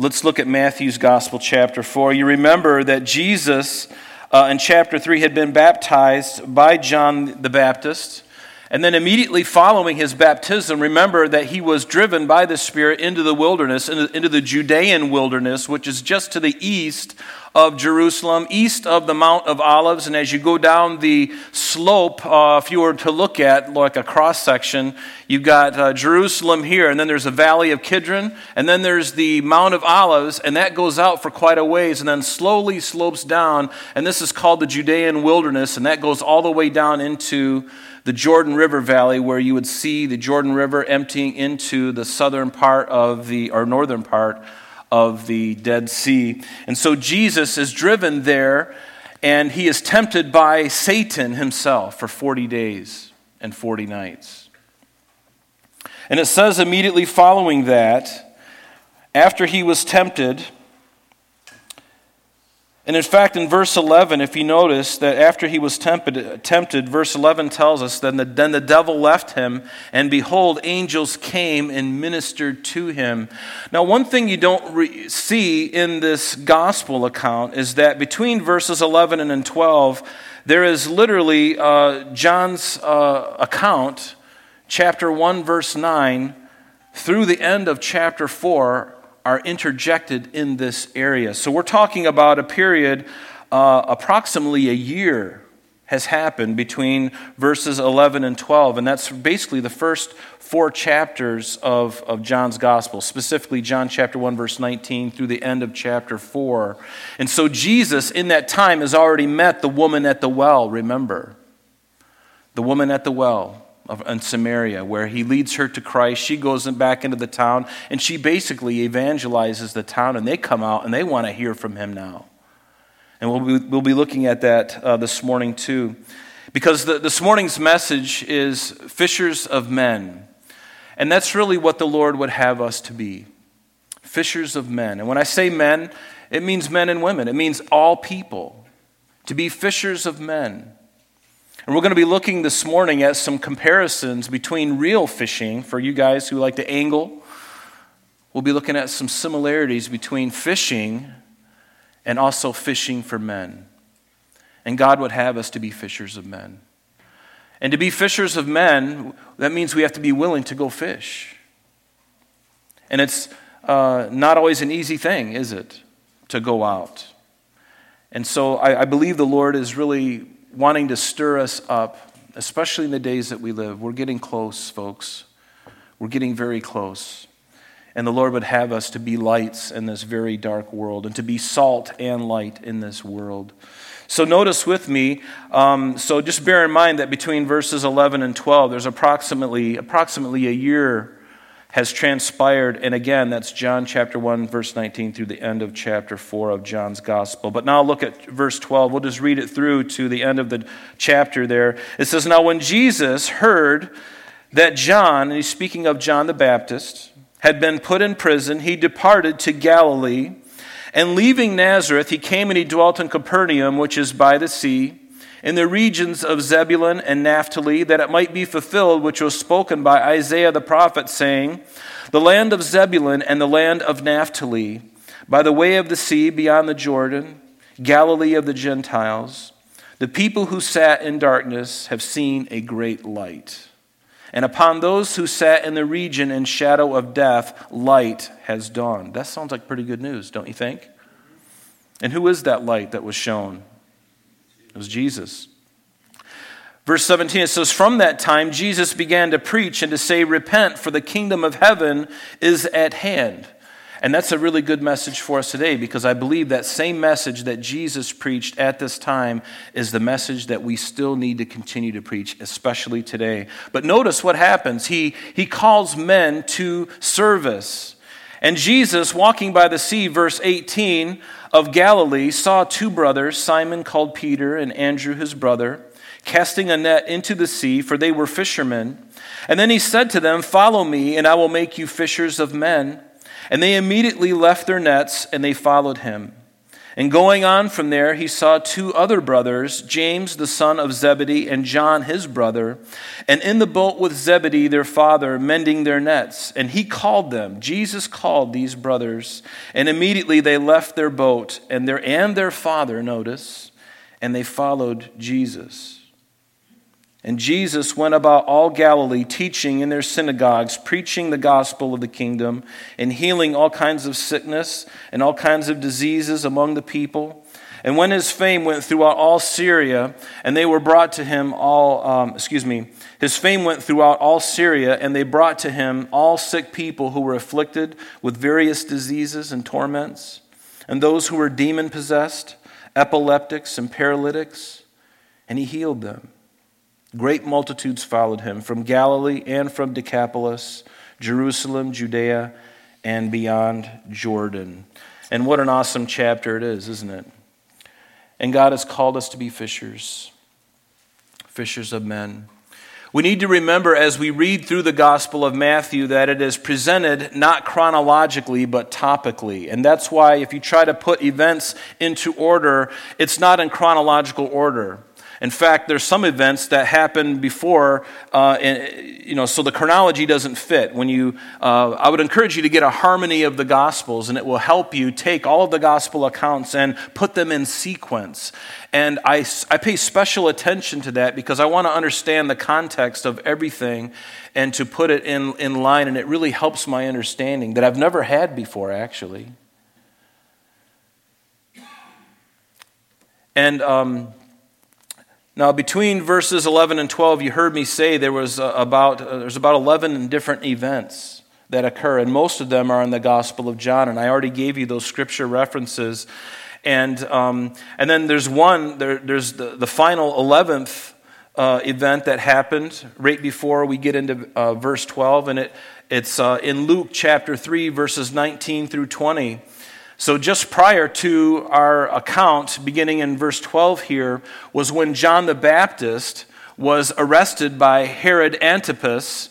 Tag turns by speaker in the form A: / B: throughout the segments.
A: Let's look at Matthew's Gospel, chapter 4. You remember that Jesus uh, in chapter 3 had been baptized by John the Baptist. And then immediately following his baptism, remember that he was driven by the Spirit into the wilderness, into the Judean wilderness, which is just to the east of Jerusalem, east of the Mount of Olives. And as you go down the slope, uh, if you were to look at like a cross section, you've got uh, Jerusalem here, and then there's a valley of Kidron, and then there's the Mount of Olives, and that goes out for quite a ways, and then slowly slopes down. And this is called the Judean wilderness, and that goes all the way down into the Jordan River Valley, where you would see the Jordan River emptying into the southern part of the, or northern part of the Dead Sea. And so Jesus is driven there and he is tempted by Satan himself for 40 days and 40 nights. And it says immediately following that, after he was tempted, and in fact, in verse 11, if you notice that after he was tempted, tempted verse 11 tells us, then the, then the devil left him, and behold, angels came and ministered to him. Now, one thing you don't re- see in this gospel account is that between verses 11 and 12, there is literally uh, John's uh, account, chapter 1, verse 9, through the end of chapter 4 are interjected in this area. So we're talking about a period, uh, approximately a year has happened between verses 11 and 12, and that's basically the first four chapters of, of John's gospel, specifically John chapter 1, verse 19 through the end of chapter 4. And so Jesus, in that time, has already met the woman at the well, remember? The woman at the well in Samaria, where he leads her to Christ. She goes back into the town, and she basically evangelizes the town, and they come out and they want to hear from him now. And we'll be, we'll be looking at that uh, this morning too. Because the, this morning's message is fishers of men. And that's really what the Lord would have us to be fishers of men. And when I say men, it means men and women, it means all people. To be fishers of men. And we're going to be looking this morning at some comparisons between real fishing for you guys who like to angle. We'll be looking at some similarities between fishing and also fishing for men. And God would have us to be fishers of men. And to be fishers of men, that means we have to be willing to go fish. And it's uh, not always an easy thing, is it, to go out? And so I, I believe the Lord is really wanting to stir us up, especially in the days that we live. We're getting close, folks. We're getting very close. And the Lord would have us to be lights in this very dark world and to be salt and light in this world. So, notice with me, um, so just bear in mind that between verses 11 and 12, there's approximately, approximately a year has transpired. And again, that's John chapter 1, verse 19 through the end of chapter 4 of John's gospel. But now look at verse 12. We'll just read it through to the end of the chapter there. It says, Now when Jesus heard that John, and he's speaking of John the Baptist, had been put in prison, he departed to Galilee. And leaving Nazareth, he came and he dwelt in Capernaum, which is by the sea in the regions of Zebulun and Naphtali, that it might be fulfilled which was spoken by Isaiah the prophet, saying, The land of Zebulun and the land of Naphtali, by the way of the sea beyond the Jordan, Galilee of the Gentiles, the people who sat in darkness have seen a great light. And upon those who sat in the region and shadow of death, light has dawned. That sounds like pretty good news, don't you think? And who is that light that was shown? It was Jesus. Verse 17, it says, From that time Jesus began to preach and to say, Repent, for the kingdom of heaven is at hand. And that's a really good message for us today because I believe that same message that Jesus preached at this time is the message that we still need to continue to preach, especially today. But notice what happens. He, he calls men to service. And Jesus, walking by the sea, verse 18 of Galilee, saw two brothers, Simon called Peter and Andrew his brother, casting a net into the sea, for they were fishermen. And then he said to them, Follow me, and I will make you fishers of men. And they immediately left their nets and they followed him. And going on from there, he saw two other brothers, James the son of Zebedee and John his brother, and in the boat with Zebedee their father, mending their nets. And he called them. Jesus called these brothers, and immediately they left their boat and their and their father, notice, and they followed Jesus. And Jesus went about all Galilee, teaching in their synagogues, preaching the gospel of the kingdom, and healing all kinds of sickness and all kinds of diseases among the people. And when his fame went throughout all Syria, and they were brought to him all, um, excuse me, his fame went throughout all Syria, and they brought to him all sick people who were afflicted with various diseases and torments, and those who were demon possessed, epileptics, and paralytics, and he healed them. Great multitudes followed him from Galilee and from Decapolis, Jerusalem, Judea, and beyond Jordan. And what an awesome chapter it is, isn't it? And God has called us to be fishers, fishers of men. We need to remember as we read through the Gospel of Matthew that it is presented not chronologically but topically. And that's why if you try to put events into order, it's not in chronological order. In fact, there's some events that happen before, uh, and, you know, so the chronology doesn't fit. When you, uh, I would encourage you to get a harmony of the Gospels, and it will help you take all of the Gospel accounts and put them in sequence. And I, I pay special attention to that because I want to understand the context of everything and to put it in, in line, and it really helps my understanding that I've never had before, actually. And um, now, between verses 11 and 12, you heard me say there was uh, about, uh, there's about 11 different events that occur, and most of them are in the Gospel of John. And I already gave you those scripture references. And, um, and then there's one, there, there's the, the final 11th uh, event that happened right before we get into uh, verse 12, and it, it's uh, in Luke chapter 3, verses 19 through 20. So, just prior to our account, beginning in verse 12 here, was when John the Baptist was arrested by Herod Antipas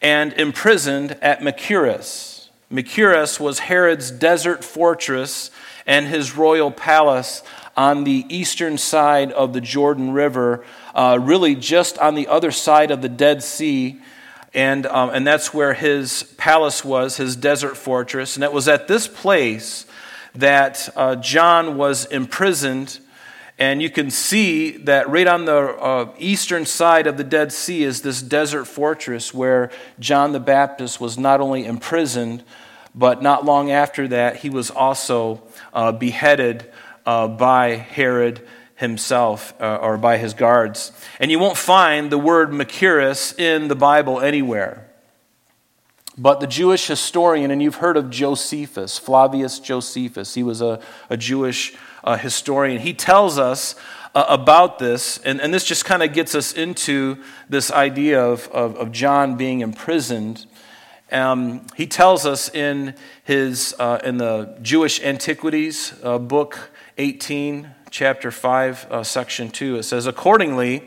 A: and imprisoned at Machaerus. Machaerus was Herod's desert fortress and his royal palace on the eastern side of the Jordan River, uh, really just on the other side of the Dead Sea. And, um, and that's where his palace was, his desert fortress. And it was at this place that uh, John was imprisoned. And you can see that right on the uh, eastern side of the Dead Sea is this desert fortress where John the Baptist was not only imprisoned, but not long after that, he was also uh, beheaded uh, by Herod himself uh, or by his guards. And you won't find the word Machaerus in the Bible anywhere. But the Jewish historian, and you've heard of Josephus, Flavius Josephus, he was a, a Jewish uh, historian. He tells us uh, about this, and, and this just kind of gets us into this idea of, of, of John being imprisoned. Um, he tells us in, his, uh, in the Jewish Antiquities, uh, book 18, chapter 5, uh, section 2, it says, Accordingly,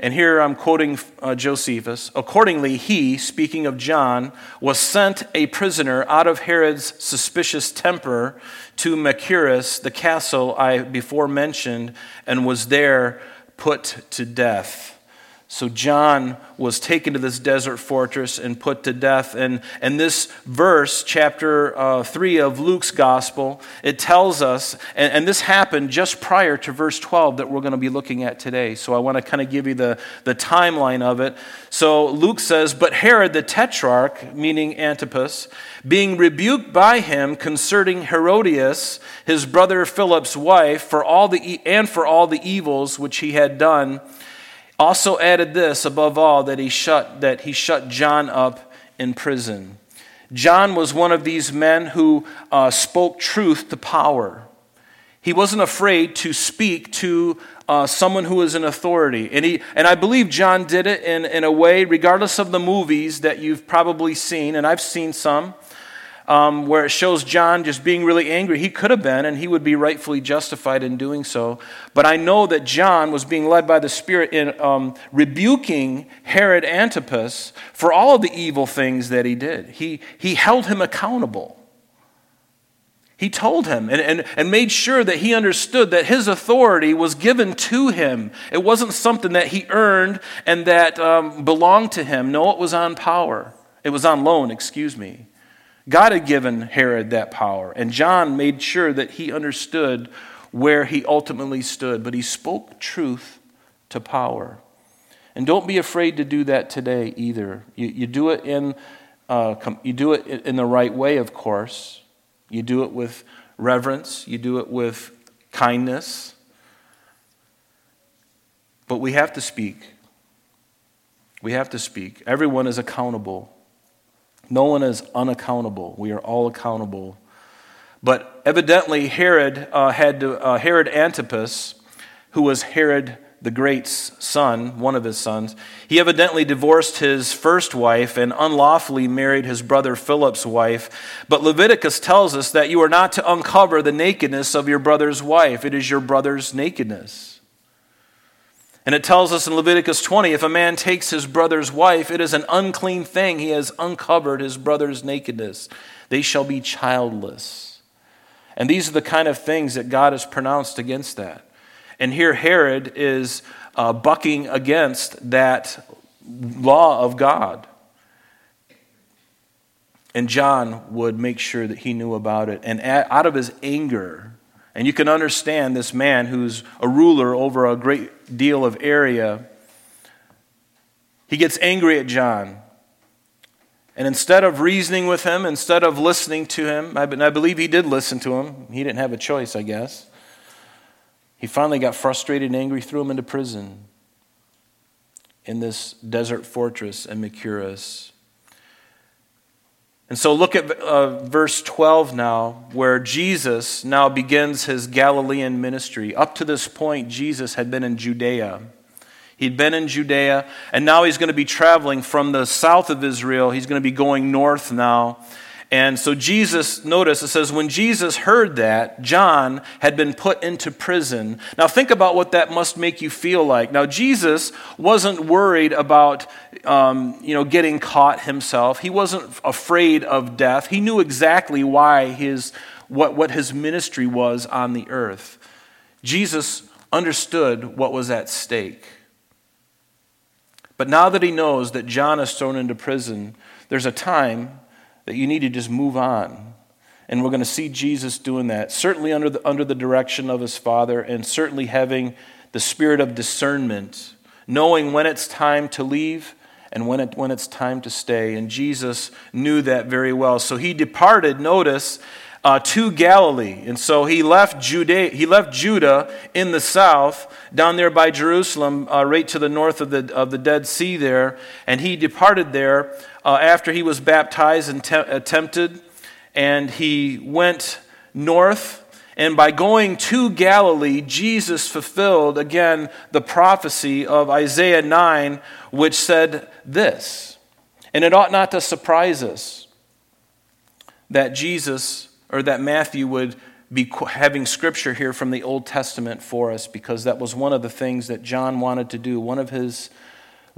A: and here I'm quoting uh, Josephus. Accordingly, he, speaking of John, was sent a prisoner out of Herod's suspicious temper to Machaerus, the castle I before mentioned, and was there put to death. So John was taken to this desert fortress and put to death. And, and this verse, chapter uh, 3 of Luke's gospel, it tells us, and, and this happened just prior to verse 12 that we're going to be looking at today. So I want to kind of give you the, the timeline of it. So Luke says, But Herod the tetrarch, meaning Antipas, being rebuked by him concerning Herodias, his brother Philip's wife, for all the, and for all the evils which he had done, also added this above all that he shut that he shut John up in prison. John was one of these men who uh, spoke truth to power. He wasn't afraid to speak to uh, someone who was in authority. And, he, and I believe John did it in, in a way, regardless of the movies that you've probably seen, and I've seen some, um, where it shows John just being really angry. He could have been, and he would be rightfully justified in doing so. But I know that John was being led by the Spirit in um, rebuking Herod Antipas for all of the evil things that he did. He, he held him accountable. He told him and, and, and made sure that he understood that his authority was given to him. It wasn't something that he earned and that um, belonged to him. No, it was on power. It was on loan, excuse me. God had given Herod that power, and John made sure that he understood where he ultimately stood, but he spoke truth to power. And don't be afraid to do that today either. You, you, do, it in, uh, you do it in the right way, of course. You do it with reverence, you do it with kindness. But we have to speak. We have to speak. Everyone is accountable. No one is unaccountable. We are all accountable. But evidently, Herod uh, had to, uh, Herod Antipas, who was Herod the Great's son, one of his sons, he evidently divorced his first wife and unlawfully married his brother Philip's wife. But Leviticus tells us that you are not to uncover the nakedness of your brother's wife, it is your brother's nakedness. And it tells us in Leviticus 20 if a man takes his brother's wife, it is an unclean thing. He has uncovered his brother's nakedness. They shall be childless. And these are the kind of things that God has pronounced against that. And here Herod is uh, bucking against that law of God. And John would make sure that he knew about it. And out of his anger, and you can understand this man who's a ruler over a great deal of area, he gets angry at John. And instead of reasoning with him, instead of listening to him, I believe he did listen to him. He didn't have a choice, I guess. He finally got frustrated and angry, threw him into prison in this desert fortress in Machaerus. And so look at uh, verse 12 now, where Jesus now begins his Galilean ministry. Up to this point, Jesus had been in Judea. He'd been in Judea, and now he's going to be traveling from the south of Israel. He's going to be going north now. And so Jesus, notice it says, when Jesus heard that, John had been put into prison. Now think about what that must make you feel like. Now Jesus wasn't worried about, um, you know, getting caught himself. He wasn't afraid of death. He knew exactly why his, what, what his ministry was on the earth. Jesus understood what was at stake. But now that he knows that John is thrown into prison, there's a time that you need to just move on. And we're going to see Jesus doing that, certainly under the, under the direction of his Father, and certainly having the spirit of discernment, knowing when it's time to leave and when, it, when it's time to stay. And Jesus knew that very well. So he departed, notice, uh, to Galilee. And so he left, Judah, he left Judah in the south, down there by Jerusalem, uh, right to the north of the, of the Dead Sea there. And he departed there uh, after he was baptized and te- uh, tempted, and he went north. And by going to Galilee, Jesus fulfilled again the prophecy of Isaiah 9, which said this. And it ought not to surprise us that Jesus or that Matthew would be having scripture here from the Old Testament for us because that was one of the things that John wanted to do. One of his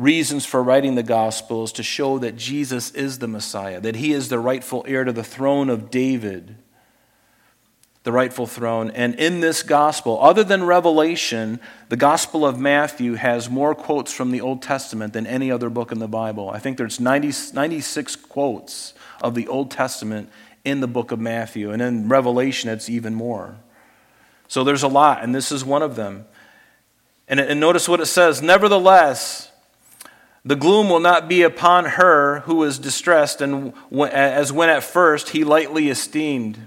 A: reasons for writing the Gospels to show that Jesus is the Messiah, that he is the rightful heir to the throne of David, the rightful throne. And in this Gospel, other than Revelation, the Gospel of Matthew has more quotes from the Old Testament than any other book in the Bible. I think there's 90, 96 quotes of the Old Testament in the book of Matthew. And in Revelation, it's even more. So there's a lot, and this is one of them. And, and notice what it says Nevertheless, the gloom will not be upon her who is distressed, and as when at first he lightly esteemed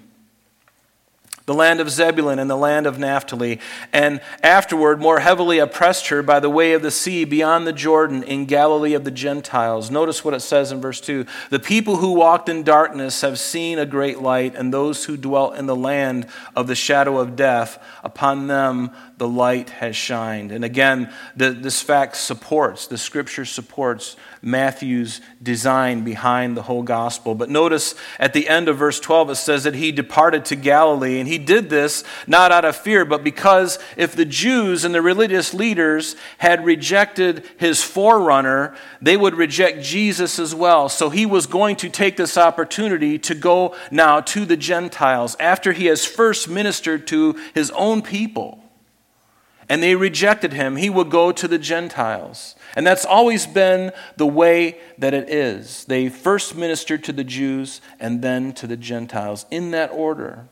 A: the land of Zebulun and the land of Naphtali, and afterward more heavily oppressed her by the way of the sea beyond the Jordan in Galilee of the Gentiles. Notice what it says in verse 2 The people who walked in darkness have seen a great light, and those who dwelt in the land of the shadow of death, upon them the light has shined. And again, the, this fact supports, the scripture supports Matthew's design behind the whole gospel. But notice at the end of verse 12, it says that he departed to Galilee, and he he did this not out of fear, but because if the Jews and the religious leaders had rejected his forerunner, they would reject Jesus as well. So he was going to take this opportunity to go now to the Gentiles after he has first ministered to his own people and they rejected him, he would go to the Gentiles. And that's always been the way that it is. They first ministered to the Jews and then to the Gentiles, in that order.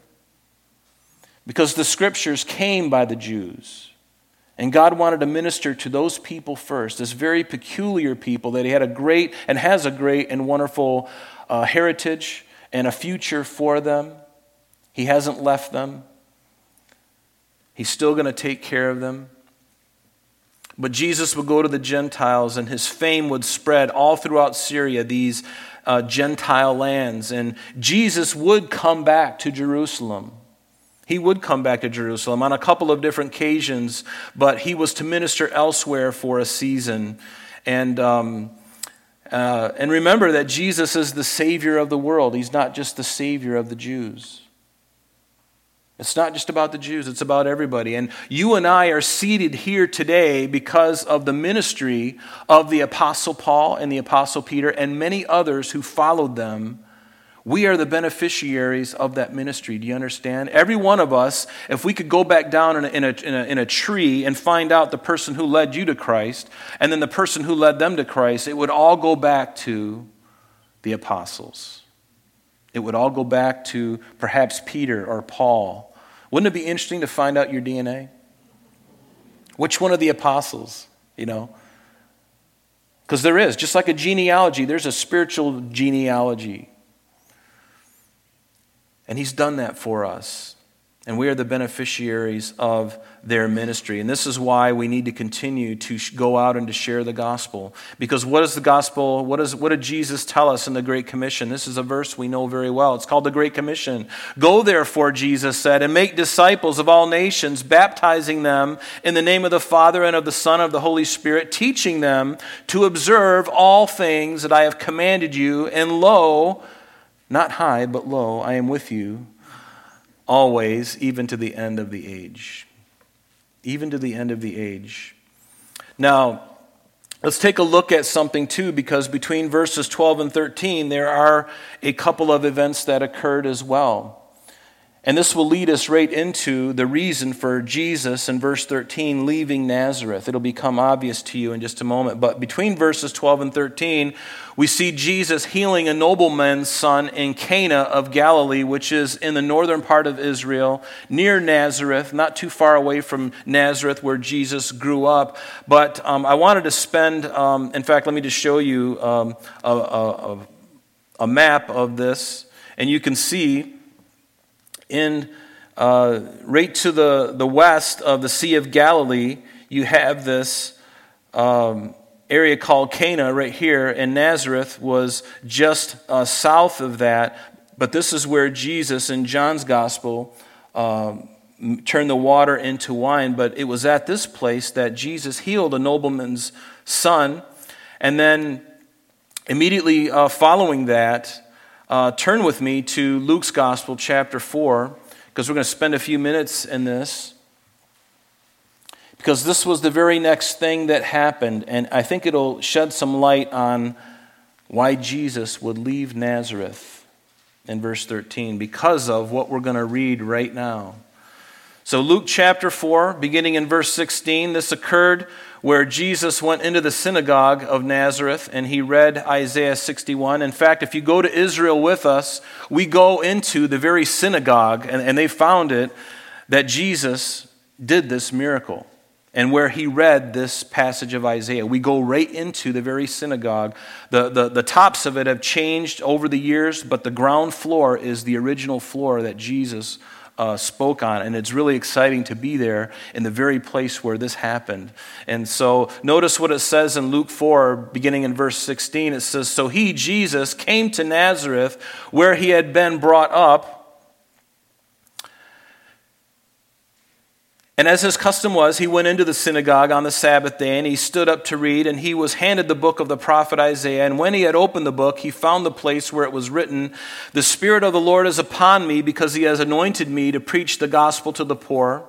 A: Because the scriptures came by the Jews. And God wanted to minister to those people first, this very peculiar people that He had a great and has a great and wonderful uh, heritage and a future for them. He hasn't left them. He's still going to take care of them. But Jesus would go to the Gentiles, and his fame would spread all throughout Syria, these uh, Gentile lands. And Jesus would come back to Jerusalem. He would come back to Jerusalem on a couple of different occasions, but he was to minister elsewhere for a season. And, um, uh, and remember that Jesus is the Savior of the world, He's not just the Savior of the Jews. It's not just about the Jews, it's about everybody. And you and I are seated here today because of the ministry of the Apostle Paul and the Apostle Peter and many others who followed them. We are the beneficiaries of that ministry. Do you understand? Every one of us, if we could go back down in a, in, a, in, a, in a tree and find out the person who led you to Christ and then the person who led them to Christ, it would all go back to the apostles. It would all go back to perhaps Peter or Paul wouldn't it be interesting to find out your DNA? Which one of the apostles, you know? Because there is, just like a genealogy, there's a spiritual genealogy. And he's done that for us and we are the beneficiaries of their ministry. And this is why we need to continue to go out and to share the gospel. Because what is the gospel? What, is, what did Jesus tell us in the Great Commission? This is a verse we know very well. It's called the Great Commission. Go therefore, Jesus said, and make disciples of all nations, baptizing them in the name of the Father and of the Son and of the Holy Spirit, teaching them to observe all things that I have commanded you. And lo, not high, but lo, I am with you always, even to the end of the age. Even to the end of the age. Now, let's take a look at something too, because between verses 12 and 13, there are a couple of events that occurred as well. And this will lead us right into the reason for Jesus in verse 13 leaving Nazareth. It'll become obvious to you in just a moment. But between verses 12 and 13, we see Jesus healing a nobleman's son in Cana of Galilee, which is in the northern part of Israel, near Nazareth, not too far away from Nazareth where Jesus grew up. But um, I wanted to spend, um, in fact, let me just show you um, a, a, a map of this. And you can see in uh, right to the, the west of the Sea of Galilee, you have this um, area called Cana right here, and Nazareth was just uh, south of that. But this is where Jesus in John's gospel um, turned the water into wine. But it was at this place that Jesus healed a nobleman's son. And then immediately uh, following that, uh, turn with me to Luke's Gospel, chapter 4, because we're going to spend a few minutes in this. Because this was the very next thing that happened, and I think it'll shed some light on why Jesus would leave Nazareth in verse 13, because of what we're going to read right now. So, Luke chapter 4, beginning in verse 16, this occurred where Jesus went into the synagogue of Nazareth and he read Isaiah 61. In fact, if you go to Israel with us, we go into the very synagogue, and, and they found it that Jesus did this miracle. And where he read this passage of Isaiah, we go right into the very synagogue. The, the, the tops of it have changed over the years, but the ground floor is the original floor that Jesus uh, spoke on. And it's really exciting to be there in the very place where this happened. And so notice what it says in Luke 4, beginning in verse 16. It says, So he, Jesus, came to Nazareth where he had been brought up. And as his custom was, he went into the synagogue on the Sabbath day and he stood up to read, and he was handed the book of the prophet Isaiah. And when he had opened the book, he found the place where it was written, The Spirit of the Lord is upon me because he has anointed me to preach the gospel to the poor.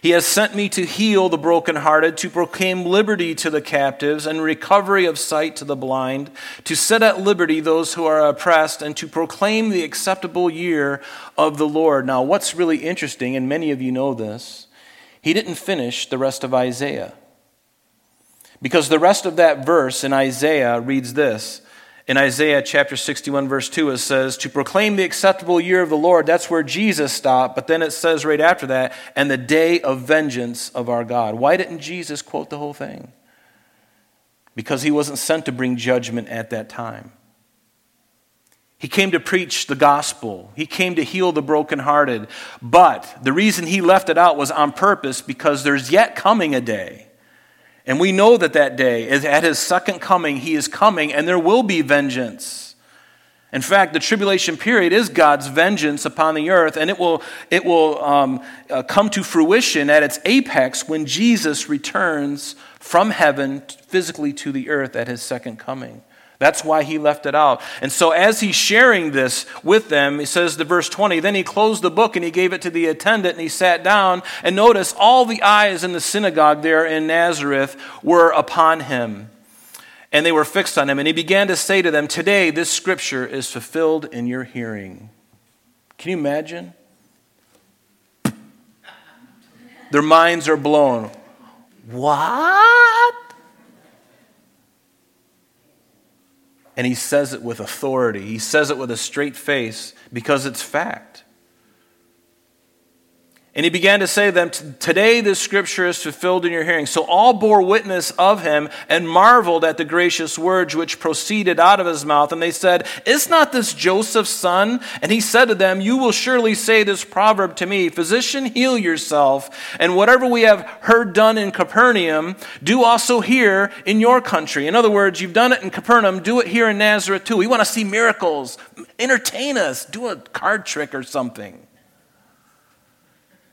A: He has sent me to heal the brokenhearted, to proclaim liberty to the captives, and recovery of sight to the blind, to set at liberty those who are oppressed, and to proclaim the acceptable year of the Lord. Now, what's really interesting, and many of you know this, he didn't finish the rest of Isaiah. Because the rest of that verse in Isaiah reads this. In Isaiah chapter 61, verse 2, it says, To proclaim the acceptable year of the Lord. That's where Jesus stopped. But then it says right after that, and the day of vengeance of our God. Why didn't Jesus quote the whole thing? Because he wasn't sent to bring judgment at that time. He came to preach the gospel. He came to heal the brokenhearted. But the reason he left it out was on purpose because there's yet coming a day. And we know that that day is at his second coming, he is coming and there will be vengeance. In fact, the tribulation period is God's vengeance upon the earth, and it will, it will um, uh, come to fruition at its apex when Jesus returns from heaven physically to the earth at his second coming. That's why he left it out. And so, as he's sharing this with them, he says to verse 20, then he closed the book and he gave it to the attendant and he sat down. And notice all the eyes in the synagogue there in Nazareth were upon him. And they were fixed on him. And he began to say to them, Today this scripture is fulfilled in your hearing. Can you imagine? Their minds are blown. What? And he says it with authority. He says it with a straight face because it's fact. And he began to say to them, Today this scripture is fulfilled in your hearing. So all bore witness of him and marveled at the gracious words which proceeded out of his mouth. And they said, Is not this Joseph's son? And he said to them, You will surely say this proverb to me Physician, heal yourself. And whatever we have heard done in Capernaum, do also here in your country. In other words, you've done it in Capernaum, do it here in Nazareth too. We want to see miracles. Entertain us. Do a card trick or something.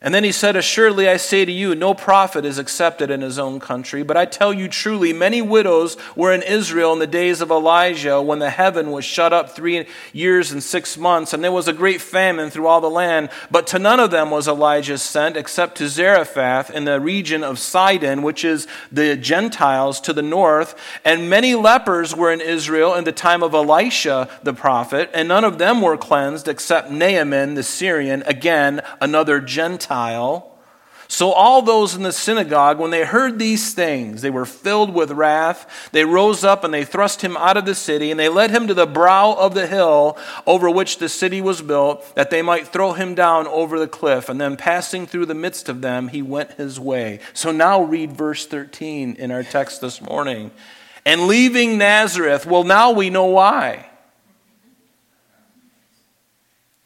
A: And then he said, Assuredly I say to you, no prophet is accepted in his own country. But I tell you truly, many widows were in Israel in the days of Elijah when the heaven was shut up three years and six months, and there was a great famine through all the land. But to none of them was Elijah sent, except to Zarephath in the region of Sidon, which is the Gentiles to the north. And many lepers were in Israel in the time of Elisha the prophet, and none of them were cleansed except Naaman the Syrian, again, another Gentile Gentile. So all those in the synagogue, when they heard these things, they were filled with wrath. They rose up and they thrust him out of the city, and they led him to the brow of the hill over which the city was built, that they might throw him down over the cliff. And then passing through the midst of them, he went his way. So now read verse 13 in our text this morning. And leaving Nazareth, well, now we know why.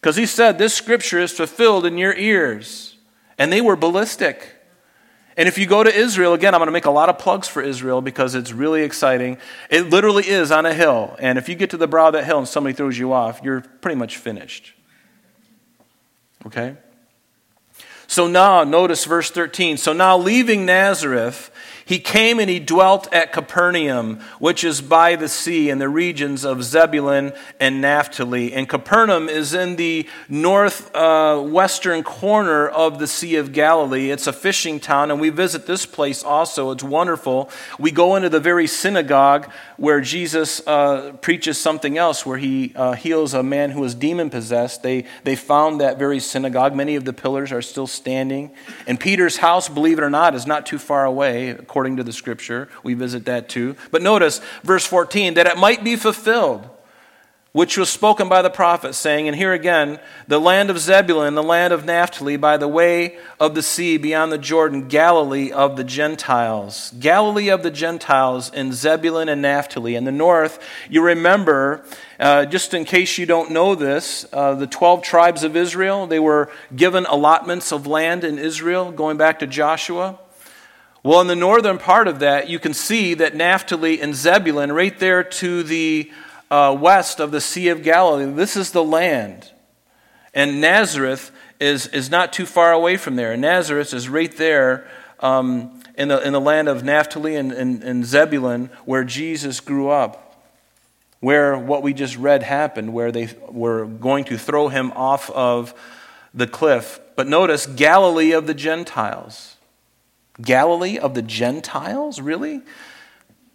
A: Because he said, This scripture is fulfilled in your ears and they were ballistic. And if you go to Israel, again, I'm going to make a lot of plugs for Israel because it's really exciting. It literally is on a hill. And if you get to the brow of that hill and somebody throws you off, you're pretty much finished. Okay? So now, notice verse 13. So now, leaving Nazareth, he came and he dwelt at Capernaum, which is by the sea in the regions of Zebulun and Naphtali. And Capernaum is in the northwestern uh, corner of the Sea of Galilee. It's a fishing town, and we visit this place also. It's wonderful. We go into the very synagogue where Jesus uh, preaches something else, where he uh, heals a man who was demon possessed. They, they found that very synagogue. Many of the pillars are still standing. And Peter's house, believe it or not, is not too far away, according to the scripture. We visit that too. But notice verse 14 that it might be fulfilled, which was spoken by the prophet, saying, and here again, the land of Zebulun, the land of Naphtali, by the way of the sea beyond the Jordan, Galilee of the Gentiles. Galilee of the Gentiles in Zebulun and Naphtali. In the north, you remember, uh, just in case you don't know this, uh, the 12 tribes of Israel, they were given allotments of land in Israel going back to Joshua. Well, in the northern part of that, you can see that Naphtali and Zebulun, right there to the uh, west of the Sea of Galilee, this is the land. And Nazareth is, is not too far away from there. And Nazareth is right there um, in, the, in the land of Naphtali and, and, and Zebulun where Jesus grew up where what we just read happened, where they were going to throw him off of the cliff. But notice Galilee of the Gentiles. Galilee of the Gentiles? Really?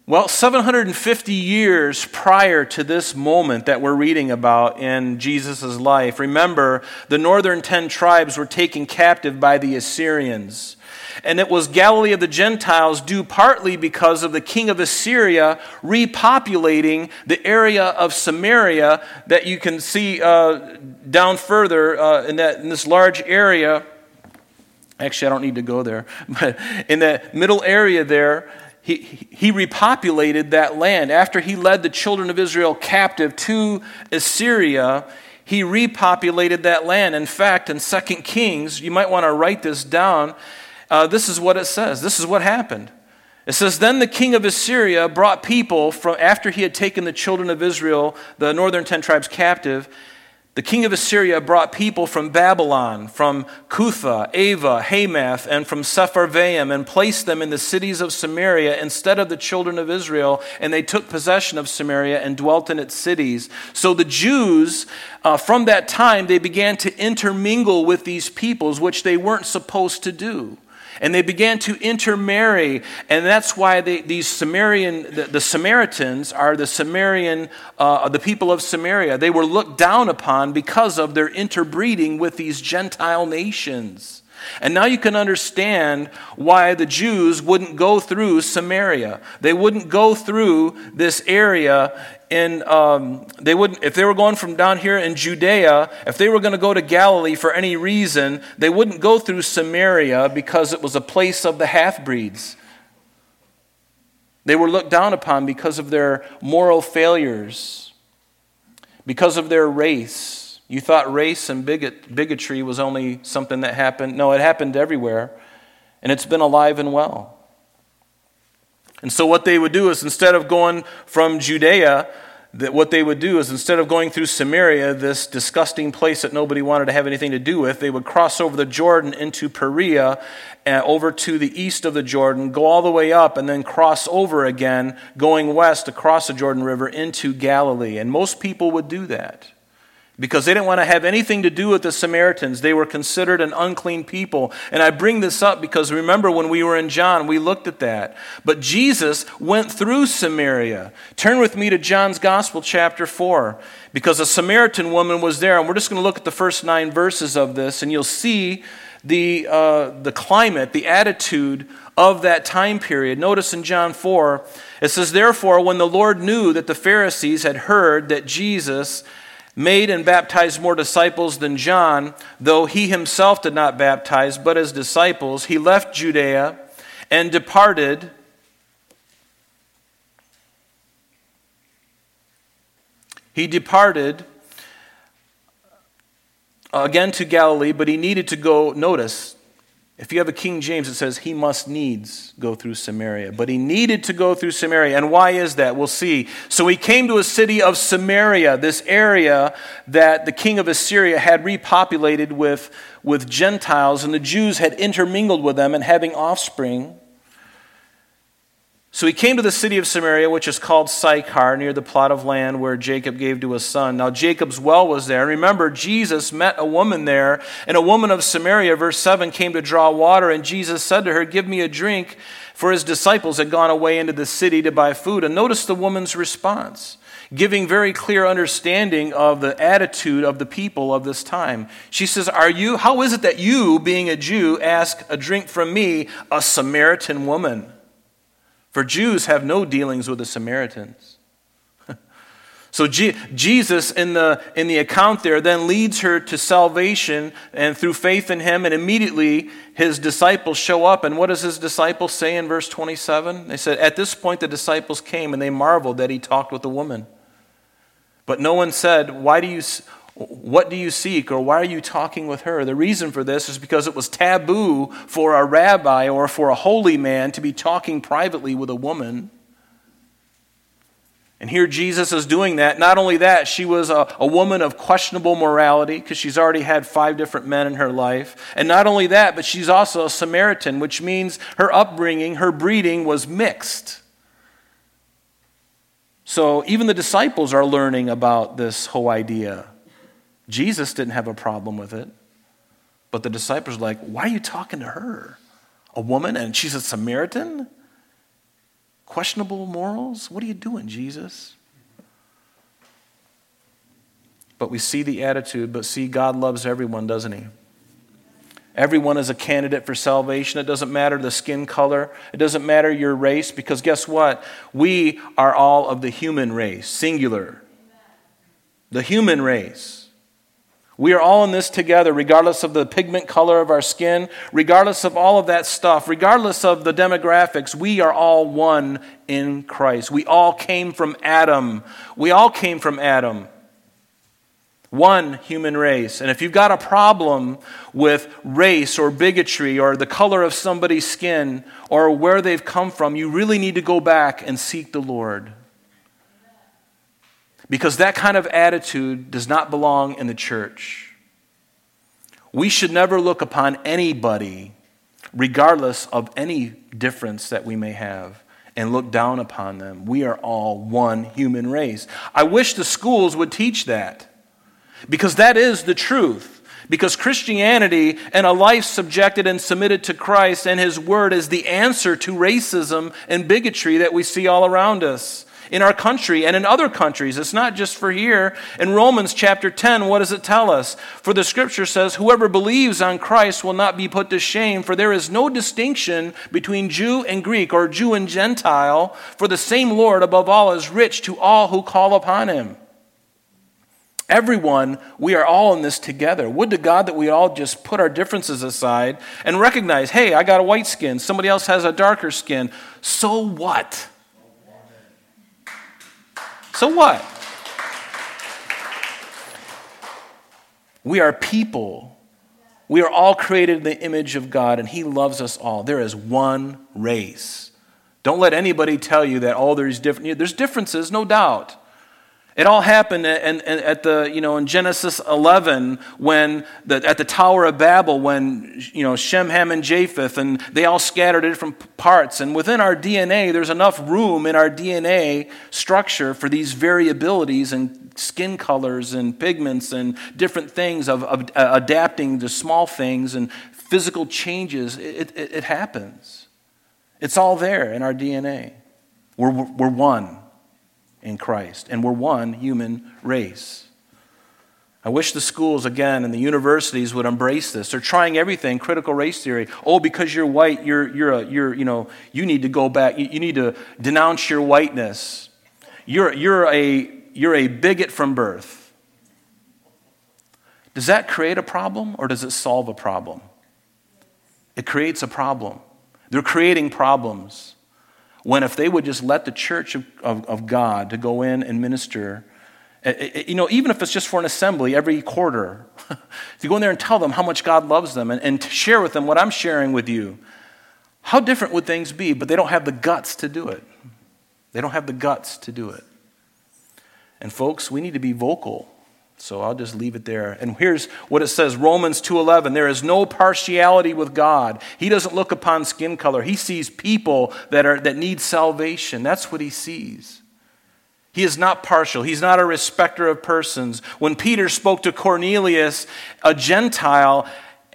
A: Well, 750 years prior to this moment that we're reading about in Jesus' life, remember the northern ten tribes were taken captive by the Assyrians. And it was Galilee of the Gentiles, due partly because of the king of Assyria repopulating the area of Samaria that you can see uh, down further uh, in, that, in this large area. Actually, I don't need to go there, but in that middle area there, he, he repopulated that land. After he led the children of Israel captive to Assyria, he repopulated that land. In fact, in 2 Kings, you might want to write this down. Uh, this is what it says. This is what happened. It says, Then the king of Assyria brought people from after he had taken the children of Israel, the northern ten tribes, captive, the king of Assyria brought people from Babylon, from Cutha, Ava, Hamath, and from Sepharvaim, and placed them in the cities of Samaria instead of the children of Israel, and they took possession of Samaria and dwelt in its cities. So the Jews, uh, from that time, they began to intermingle with these peoples, which they weren't supposed to do and they began to intermarry and that's why they, these Sumerian the, the, Samaritans are the Sumerian uh, the people of Samaria. They were looked down upon because of their interbreeding with these Gentile nations and now you can understand why the Jews wouldn't go through Samaria. They wouldn't go through this area in, um, they wouldn't, if they were going from down here in Judea, if they were going to go to Galilee for any reason, they wouldn't go through Samaria because it was a place of the half breeds. They were looked down upon because of their moral failures, because of their race you thought race and bigot, bigotry was only something that happened. No, it happened everywhere, and it's been alive and well. And so, what they would do is instead of going from Judea, that what they would do is instead of going through Samaria, this disgusting place that nobody wanted to have anything to do with, they would cross over the Jordan into Perea, uh, over to the east of the Jordan, go all the way up, and then cross over again, going west across the Jordan River into Galilee. And most people would do that because they didn't want to have anything to do with the Samaritans. They were considered an unclean people. And I bring this up because remember when we were in John, we looked at that. But Jesus went through Samaria. Turn with me to John's Gospel, chapter 4, because a Samaritan woman was there. And we're just going to look at the first nine verses of this, and you'll see the, uh, the climate, the attitude of that time period. Notice in John 4, it says, Therefore, when the Lord knew that the Pharisees had heard that Jesus made and baptized more disciples than John, though he himself did not baptize, but his disciples, he left Judea and departed. He departed again to Galilee, but he needed to go, notice, if you have a King James, it says he must needs go through Samaria. But he needed to go through Samaria. And why is that? We'll see. So he came to a city of Samaria, this area that the king of Assyria had repopulated with, with Gentiles, and the Jews had intermingled with them and having offspring. So he came to the city of Samaria, which is called Sychar, near the plot of land where Jacob gave to his son. Now, Jacob's well was there. Remember, Jesus met a woman there, and a woman of Samaria, verse 7, came to draw water. And Jesus said to her, Give me a drink, for his disciples had gone away into the city to buy food. And notice the woman's response, giving very clear understanding of the attitude of the people of this time. She says, Are you, how is it that you, being a Jew, ask a drink from me, a Samaritan woman? For Jews have no dealings with the Samaritans. so Jesus, in the, in the account there, then leads her to salvation and through faith in him, and immediately his disciples show up. And what does his disciples say in verse 27? They said, At this point, the disciples came and they marveled that he talked with a woman. But no one said, Why do you. What do you seek, or why are you talking with her? The reason for this is because it was taboo for a rabbi or for a holy man to be talking privately with a woman. And here Jesus is doing that. Not only that, she was a, a woman of questionable morality because she's already had five different men in her life. And not only that, but she's also a Samaritan, which means her upbringing, her breeding was mixed. So even the disciples are learning about this whole idea. Jesus didn't have a problem with it. But the disciples are like, why are you talking to her? A woman and she's a Samaritan? Questionable morals? What are you doing, Jesus? But we see the attitude, but see, God loves everyone, doesn't He? Everyone is a candidate for salvation. It doesn't matter the skin color, it doesn't matter your race, because guess what? We are all of the human race, singular. The human race. We are all in this together, regardless of the pigment color of our skin, regardless of all of that stuff, regardless of the demographics. We are all one in Christ. We all came from Adam. We all came from Adam. One human race. And if you've got a problem with race or bigotry or the color of somebody's skin or where they've come from, you really need to go back and seek the Lord. Because that kind of attitude does not belong in the church. We should never look upon anybody, regardless of any difference that we may have, and look down upon them. We are all one human race. I wish the schools would teach that, because that is the truth. Because Christianity and a life subjected and submitted to Christ and His Word is the answer to racism and bigotry that we see all around us in our country and in other countries. It's not just for here. In Romans chapter 10, what does it tell us? For the scripture says, Whoever believes on Christ will not be put to shame, for there is no distinction between Jew and Greek or Jew and Gentile, for the same Lord above all is rich to all who call upon him. Everyone, we are all in this together. Would to God that we all just put our differences aside and recognize hey, I got a white skin, somebody else has a darker skin. So what? So what? We are people. We are all created in the image of God, and He loves us all. There is one race. Don't let anybody tell you that, oh, there's different. There's differences, no doubt. It all happened at the, you know, in Genesis 11 when the, at the Tower of Babel when, you know, Shem, Ham, and Japheth and they all scattered in different parts. And within our DNA, there's enough room in our DNA structure for these variabilities and skin colors and pigments and different things of, of uh, adapting to small things and physical changes. It, it, it happens. It's all there in our DNA. We're, we're one in Christ, and we're one human race. I wish the schools, again, and the universities would embrace this. They're trying everything, critical race theory. Oh, because you're white, you're, you're, a, you're you know, you need to go back, you, you need to denounce your whiteness. You're, you're, a, you're a bigot from birth. Does that create a problem or does it solve a problem? It creates a problem. They're creating problems when if they would just let the church of, of, of God to go in and minister eh, eh, eh, you know, even if it's just for an assembly every quarter, to go in there and tell them how much God loves them and, and share with them what I'm sharing with you, how different would things be? But they don't have the guts to do it. They don't have the guts to do it. And folks, we need to be vocal so I'll just leave it there. And here's what it says Romans 2:11 there is no partiality with God. He doesn't look upon skin color. He sees people that are that need salvation. That's what he sees. He is not partial. He's not a respecter of persons. When Peter spoke to Cornelius, a Gentile,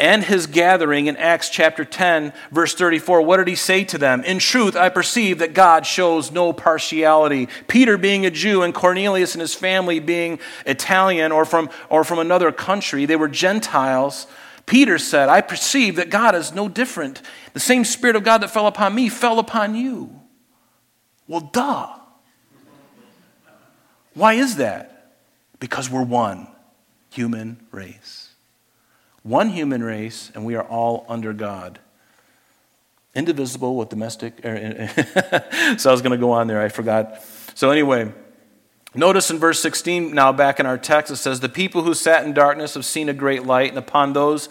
A: and his gathering in Acts chapter 10, verse 34, what did he say to them? In truth, I perceive that God shows no partiality. Peter being a Jew and Cornelius and his family being Italian or from, or from another country, they were Gentiles. Peter said, I perceive that God is no different. The same Spirit of God that fell upon me fell upon you. Well, duh. Why is that? Because we're one human race one human race, and we are all under God. Indivisible with domestic. Er, so I was going to go on there, I forgot. So, anyway, notice in verse 16, now back in our text, it says, The people who sat in darkness have seen a great light, and upon those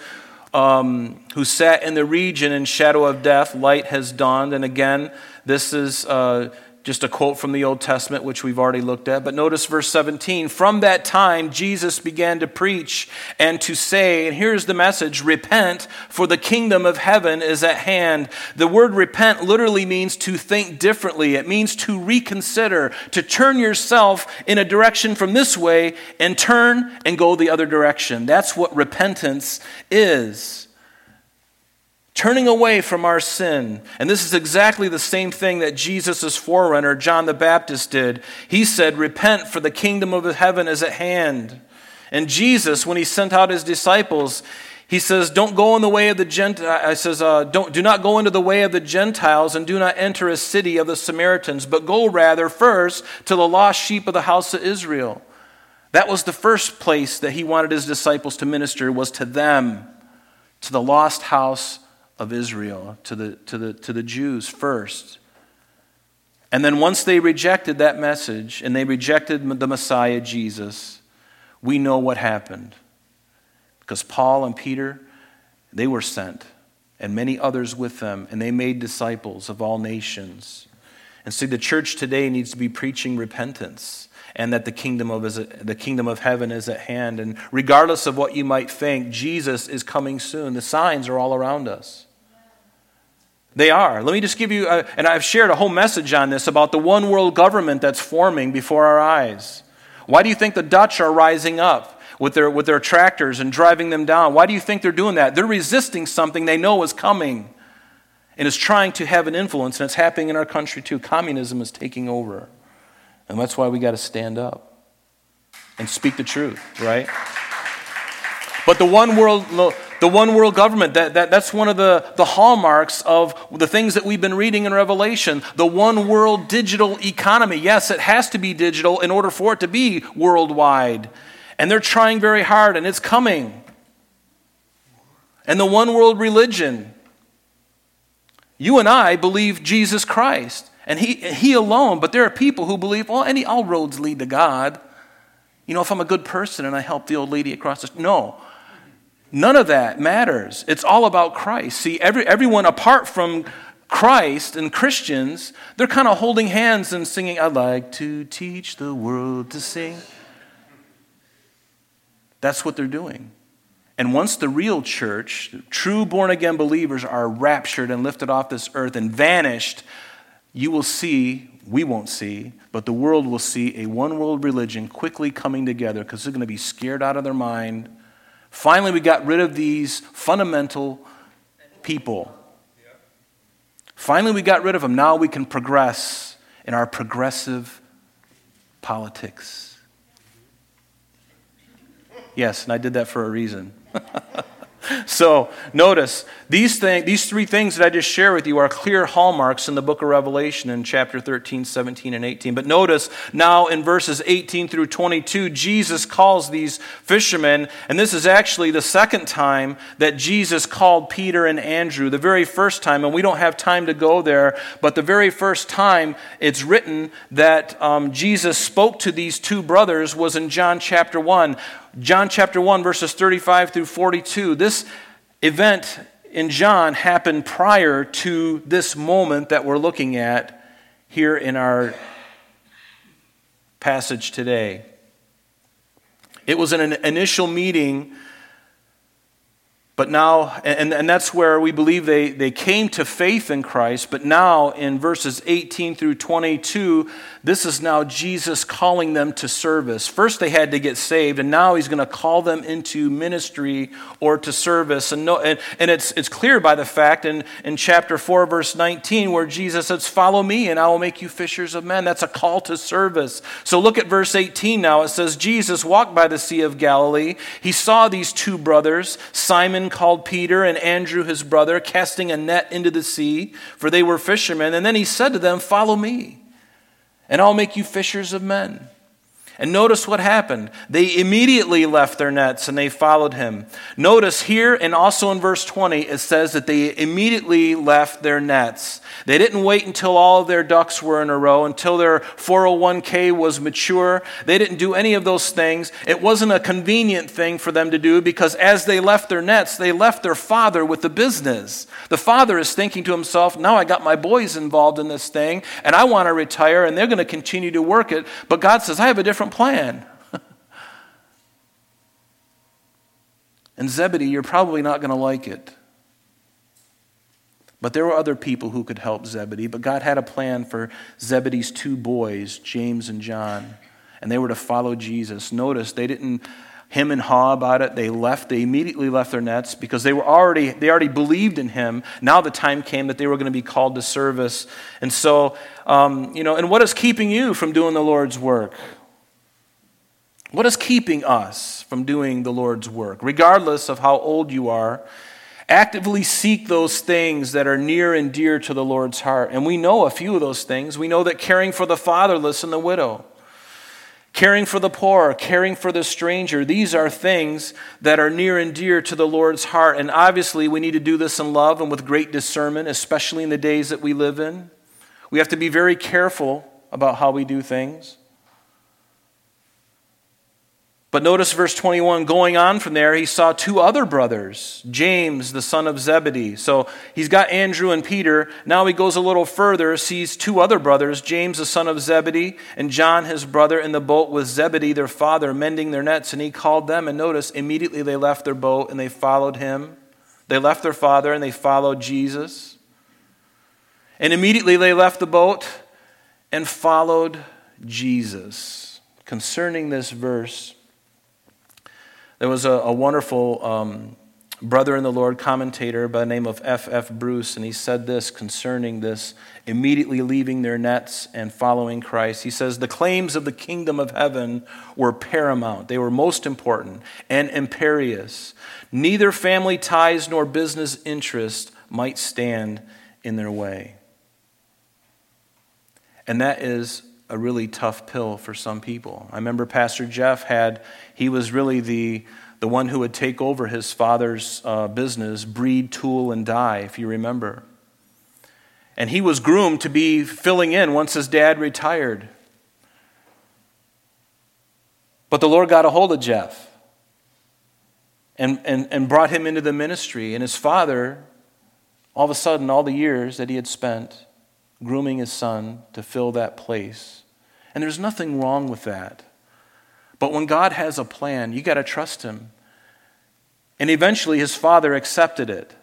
A: um, who sat in the region in shadow of death, light has dawned. And again, this is uh, just a quote from the Old Testament, which we've already looked at. But notice verse 17. From that time, Jesus began to preach and to say, and here's the message repent, for the kingdom of heaven is at hand. The word repent literally means to think differently, it means to reconsider, to turn yourself in a direction from this way and turn and go the other direction. That's what repentance is turning away from our sin. And this is exactly the same thing that Jesus' forerunner, John the Baptist, did. He said, Repent, for the kingdom of heaven is at hand. And Jesus, when he sent out his disciples, he says, Don't go in the way of the Gentiles. I says, uh, don't, Do not go into the way of the Gentiles and do not enter a city of the Samaritans, but go rather first to the lost sheep of the house of Israel. That was the first place that he wanted his disciples to minister, was to them, to the lost house of Israel, to the, to the, to the Jews first. And then once they rejected that message and they rejected the Messiah, Jesus, we know what happened. Because Paul and Peter, they were sent, and many others with them, and they made disciples of all nations. And see, the church today needs to be preaching repentance and that the kingdom of, the kingdom of heaven is at hand. And regardless of what you might think, Jesus is coming soon. The signs are all around us. They are. Let me just give you, a, and I've shared a whole message on this about the one world government that's forming before our eyes. Why do you think the Dutch are rising up with their, with their tractors and driving them down? Why do you think they're doing that? They're resisting something they know is coming and is trying to have an influence, and it's happening in our country too. Communism is taking over. And that's why we got to stand up and speak the truth, right? But the one world, the one world government, that, that, that's one of the, the hallmarks of the things that we've been reading in Revelation. The one world digital economy. Yes, it has to be digital in order for it to be worldwide. And they're trying very hard, and it's coming. And the one world religion. You and I believe Jesus Christ, and he, he alone, but there are people who believe, well, any, all roads lead to God. You know, if I'm a good person and I help the old lady across the no, None of that matters. It's all about Christ. See, every, everyone apart from Christ and Christians, they're kind of holding hands and singing, I'd like to teach the world to sing. That's what they're doing. And once the real church, true born again believers, are raptured and lifted off this earth and vanished, you will see, we won't see, but the world will see a one world religion quickly coming together because they're going to be scared out of their mind Finally, we got rid of these fundamental people. Finally, we got rid of them. Now we can progress in our progressive politics. Yes, and I did that for a reason. so notice these, thing, these three things that I just shared with you are clear hallmarks in the book of Revelation in chapter 13, 17, and 18. But notice now in verses 18 through 22, Jesus calls these fishermen, and this is actually the second time that Jesus called Peter and Andrew. The very first time, and we don't have time to go there, but the very first time it's written that um, Jesus spoke to these two brothers was in John chapter 1. John chapter 1, verses 35 through 42. This event in John happened prior to this moment that we're looking at here in our passage today. It was an initial meeting but now, and, and that's where we believe they, they came to faith in Christ. But now, in verses 18 through 22, this is now Jesus calling them to service. First, they had to get saved, and now he's going to call them into ministry or to service. And, no, and, and it's, it's clear by the fact in, in chapter 4, verse 19, where Jesus says, Follow me, and I will make you fishers of men. That's a call to service. So look at verse 18 now. It says, Jesus walked by the Sea of Galilee. He saw these two brothers, Simon called Peter and Andrew his brother, casting a net into the sea, for they were fishermen. And then he said to them, Follow me, and I'll make you fishers of men. And notice what happened. They immediately left their nets and they followed him. Notice here and also in verse 20, it says that they immediately left their nets. They didn't wait until all their ducks were in a row, until their 401k was mature. They didn't do any of those things. It wasn't a convenient thing for them to do because as they left their nets, they left their father with the business. The father is thinking to himself, now I got my boys involved in this thing and I want to retire and they're going to continue to work it. But God says, I have a different plan. and Zebedee, you're probably not going to like it. But there were other people who could help Zebedee, but God had a plan for Zebedee's two boys, James and John, and they were to follow Jesus. Notice they didn't him and haw about it. They left, they immediately left their nets because they were already they already believed in him. Now the time came that they were going to be called to service. And so, um, you know, and what is keeping you from doing the Lord's work? What is keeping us from doing the Lord's work? Regardless of how old you are, actively seek those things that are near and dear to the Lord's heart. And we know a few of those things. We know that caring for the fatherless and the widow, caring for the poor, caring for the stranger, these are things that are near and dear to the Lord's heart. And obviously, we need to do this in love and with great discernment, especially in the days that we live in. We have to be very careful about how we do things. But notice verse 21 going on from there, he saw two other brothers, James, the son of Zebedee. So he's got Andrew and Peter. Now he goes a little further, sees two other brothers, James, the son of Zebedee, and John, his brother, in the boat with Zebedee, their father, mending their nets. And he called them. And notice, immediately they left their boat and they followed him. They left their father and they followed Jesus. And immediately they left the boat and followed Jesus. Concerning this verse, there was a, a wonderful um, brother in the Lord commentator by the name of F. F. Bruce, and he said this concerning this immediately leaving their nets and following Christ. He says, The claims of the kingdom of heaven were paramount, they were most important and imperious. Neither family ties nor business interest might stand in their way. And that is a really tough pill for some people. I remember Pastor Jeff had, he was really the, the one who would take over his father's uh, business, breed, tool, and die, if you remember. And he was groomed to be filling in once his dad retired. But the Lord got a hold of Jeff and, and, and brought him into the ministry. And his father, all of a sudden, all the years that he had spent, grooming his son to fill that place. And there's nothing wrong with that. But when God has a plan, you got to trust him. And eventually his father accepted it.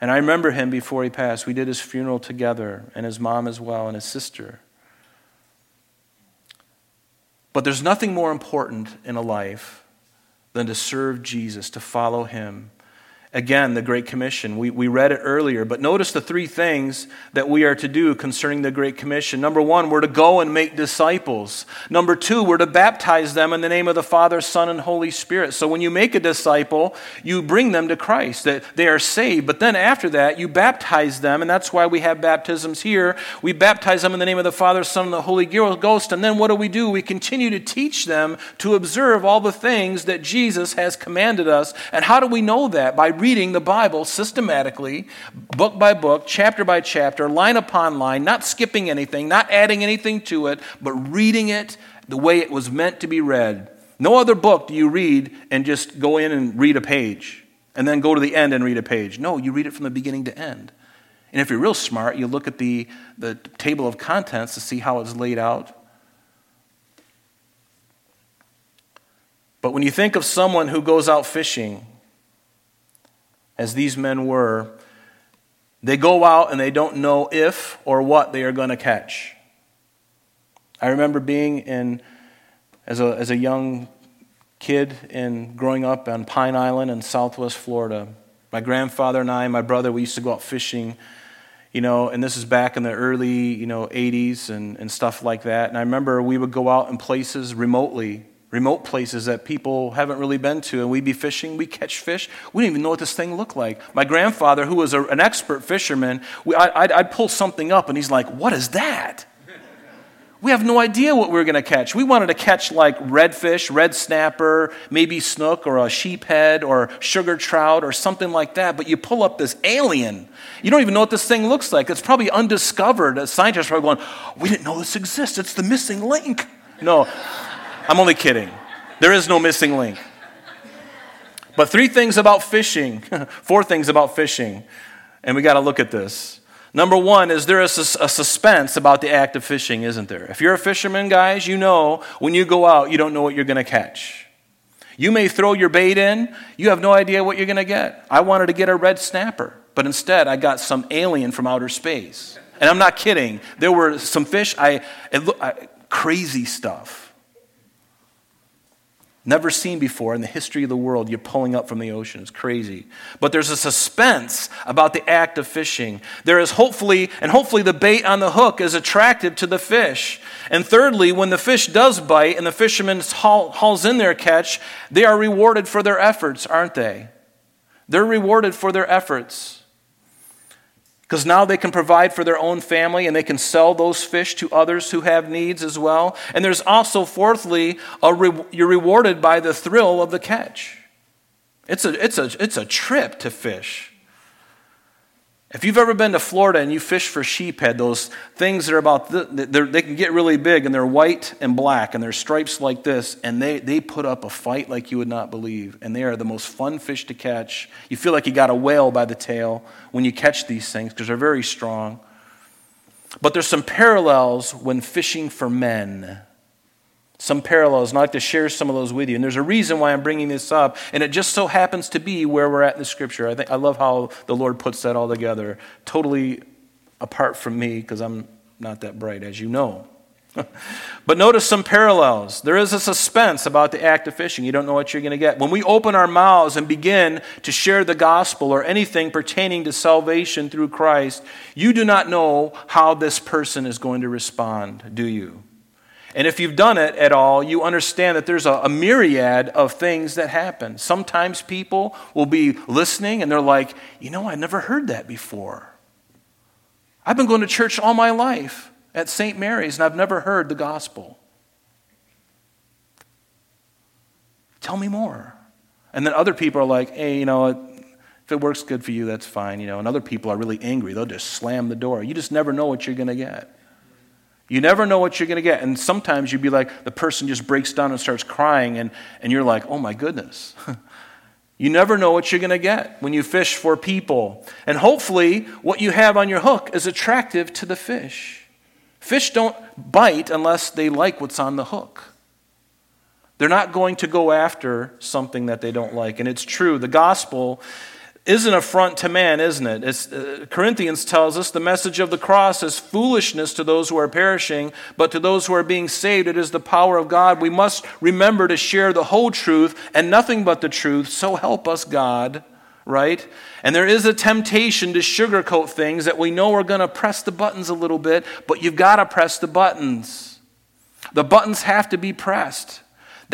A: And I remember him before he passed. We did his funeral together, and his mom as well, and his sister. But there's nothing more important in a life than to serve Jesus, to follow him, Again, the Great Commission. We, we read it earlier, but notice the three things that we are to do concerning the Great Commission. Number one, we're to go and make disciples. Number two, we're to baptize them in the name of the Father, Son, and Holy Spirit. So when you make a disciple, you bring them to Christ, that they are saved. But then after that, you baptize them, and that's why we have baptisms here. We baptize them in the name of the Father, Son, and the Holy Ghost. And then what do we do? We continue to teach them to observe all the things that Jesus has commanded us. And how do we know that? By reading the Bible systematically, book by book, chapter by chapter, line upon line, not skipping anything, not adding anything to it, but reading it the way it was meant to be read. No other book do you read and just go in and read a page and then go to the end and read a page. No, you read it from the beginning to end. And if you're real smart, you look at the, the table of contents to see how it's laid out. But when you think of someone who goes out fishing as these men were, they go out and they don't know if or what they are going to catch. I remember being in, as a, as a young kid and growing up on Pine Island in southwest Florida. My grandfather and I, my brother, we used to go out fishing, you know, and this is back in the early, you know, 80s and, and stuff like that. And I remember we would go out in places remotely remote places that people haven't really been to, and we'd be fishing, we catch fish. We didn't even know what this thing looked like. My grandfather, who was a, an expert fisherman, we, I, I'd, I'd pull something up, and he's like, What is that? We have no idea what we are going to catch. We wanted to catch like redfish, red snapper, maybe snook or a sheephead or sugar trout or something like that, but you pull up this alien. You don't even know what this thing looks like. It's probably undiscovered. A scientist are probably going, We didn't know this exists. It's the missing link. No, I'm only kidding. There is no missing link. But three things about fishing, four things about fishing, and we got to look at this. Number one is there is a, suspense about the act of fishing, isn't there? If you're a fisherman, guys, you know when you go out, you don't know what you're going to catch. You may throw your bait in, you have no idea what you're going to get. I wanted to get a red snapper, but instead I got some alien from outer space. And I'm not kidding. There were some fish, I, it, I crazy stuff never seen before in the history of the world you're pulling up from the ocean. It's crazy. But there's a suspense about the act of fishing. There is hopefully and hopefully the bait on the hook is attractive to the fish. And thirdly when the fish does bite and the fisherman haul, hauls in their catch they are rewarded for their efforts aren't they? They're rewarded for their efforts because now they can provide for their own family and they can sell those fish to others who have needs as well. And there's also, fourthly, re- you're rewarded by the thrill of the catch. It's a, it's, a, it's a trip to fish. If you've ever been to Florida and you fish for sheephead, those things that are about, the, they can get really big and they're white and black and they're stripes like this, and they, they put up a fight like you would not believe. And they are the most fun fish to catch. You feel like you got a whale by the tail when you catch these things because they're very strong. But there's some parallels when fishing for men some parallels, and I'd like to share some of those with you. And there's a reason why I'm bringing this up, and it just so happens to be where we're at in the scripture. I, think, I love how the Lord puts that all together, totally apart from me, because I'm not that bright, as you know. but notice some parallels. There is a suspense about the act of fishing. You don't know what you're going to get. When we open our mouths and begin to share the gospel or anything pertaining to salvation through Christ, you do not know how this person is going to respond, do you? And if you've done it at all, you understand that there's a, a, myriad of things that happen. Sometimes people will be listening and they're like, you know, I never heard that before. I've been going to church all my life at St. Mary's and I've never heard the gospel. Tell me more. And then other people are like, hey, you know, if it works good for you, that's fine, you know. And other people are really angry. They'll just slam the door. You just never know what you're going to get. You never know what you're going to get. And sometimes you'd be like, the person just breaks down and starts crying, and, and you're like, oh my goodness. you never know what you're going to get when you fish for people. And hopefully, what you have on your hook is attractive to the fish. Fish don't bite unless they like what's on the hook. They're not going to go after something that they don't like. And it's true. The gospel is an affront to man, isn't it? Uh, Corinthians tells us the message of the cross is foolishness to those who are perishing, but to those who are being saved, it is the power of God. We must remember to share the whole truth and nothing but the truth. So help us, God, right? And there is a temptation to sugarcoat things that we know are going to press the buttons a little bit, but you've got to press the buttons. The buttons have to be pressed.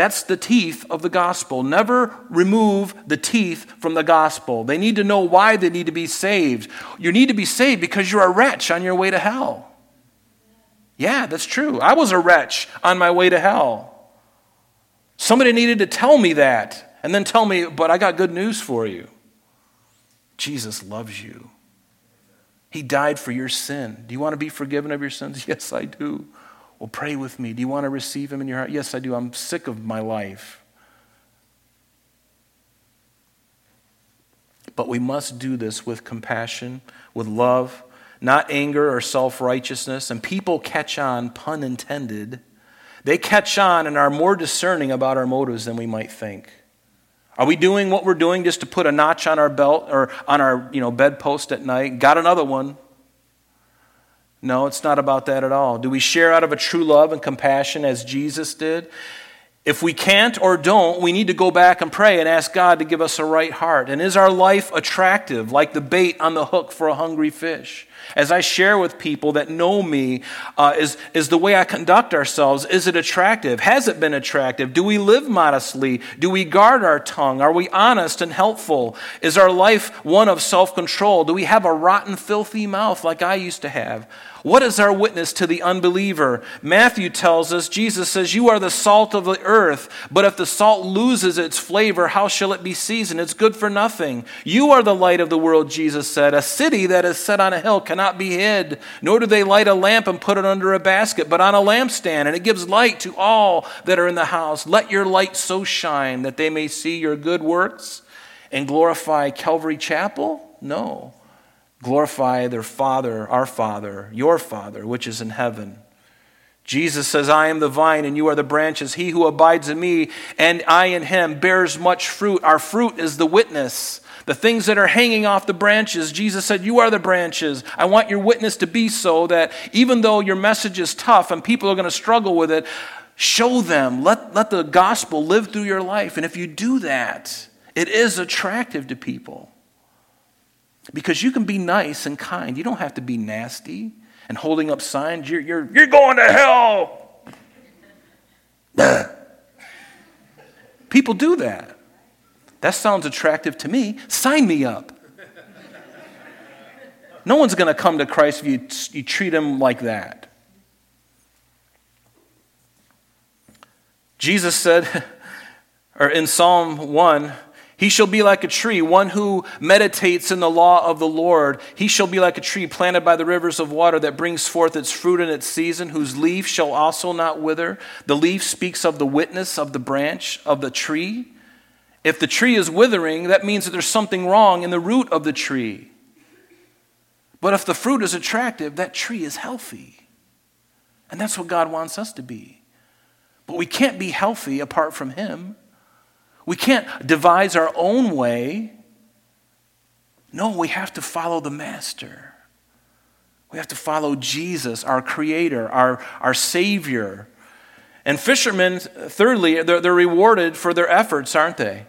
A: That's the teeth of the gospel. Never remove the teeth from the gospel. They need to know why they need to be saved. You need to be saved because you're a wretch on your way to hell. Yeah, that's true. I was a wretch on my way to hell. Somebody needed to tell me that and then tell me, but I got good news for you. Jesus loves you. He died for your sin. Do you want to be forgiven of your sins? Yes, I do. Well, pray with me. Do you want to receive him in your heart? Yes, I do. I'm sick of my life. But we must do this with compassion, with love, not anger or self righteousness. And people catch on, pun intended. They catch on and are more discerning about our motives than we might think. Are we doing what we're doing just to put a notch on our belt or on our you know, bedpost at night? Got another one. No, it's not about that at all. Do we share out of a true love and compassion as Jesus did? If we can't or don't, we need to go back and pray and ask God to give us a right heart. And is our life attractive, like the bait on the hook for a hungry fish? As I share with people that know me, uh, is, is the way I conduct ourselves, is it attractive? Has it been attractive? Do we live modestly? Do we guard our tongue? Are we honest and helpful? Is our life one of self control? Do we have a rotten, filthy mouth like I used to have? What is our witness to the unbeliever? Matthew tells us, Jesus says, You are the salt of the earth, but if the salt loses its flavor, how shall it be seasoned? It's good for nothing. You are the light of the world, Jesus said. A city that is set on a hill cannot be hid, nor do they light a lamp and put it under a basket, but on a lampstand, and it gives light to all that are in the house. Let your light so shine that they may see your good works and glorify Calvary Chapel? No glorify their Father, our Father, your Father, which is in heaven. Jesus says, I am the vine and you are the branches. He who abides in me and I in him bears much fruit. Our fruit is the witness. The things that are hanging off the branches, Jesus said, You are the branches. I want your witness to be so that even though your message is tough and people are going to struggle with it, show them. Let, let the gospel live through your life. And if you do that, it is attractive to people. Because you can be nice and kind. You don't have to be nasty and holding up signs. You're, you're, you're going to hell. People do that. That sounds attractive to me. Sign me up. No one's going to come to Christ if you, you treat him like that. Jesus said, or in Psalm 1, he shall be like a tree, one who meditates in the law of the Lord. He shall be like a tree planted by the rivers of water that brings forth its fruit in its season, whose leaf shall also not wither. The leaf speaks of the witness of the branch of the tree. If the tree is withering, that means that there's something wrong in the root of the tree. But if the fruit is attractive, that tree is healthy. And that's what God wants us to be. But we can't be healthy apart from Him. We can't devise our own way. No, we have to follow the Master. We have to follow Jesus, our Creator, our, our Savior. And fishermen, thirdly, they're, they're rewarded for their efforts, aren't they?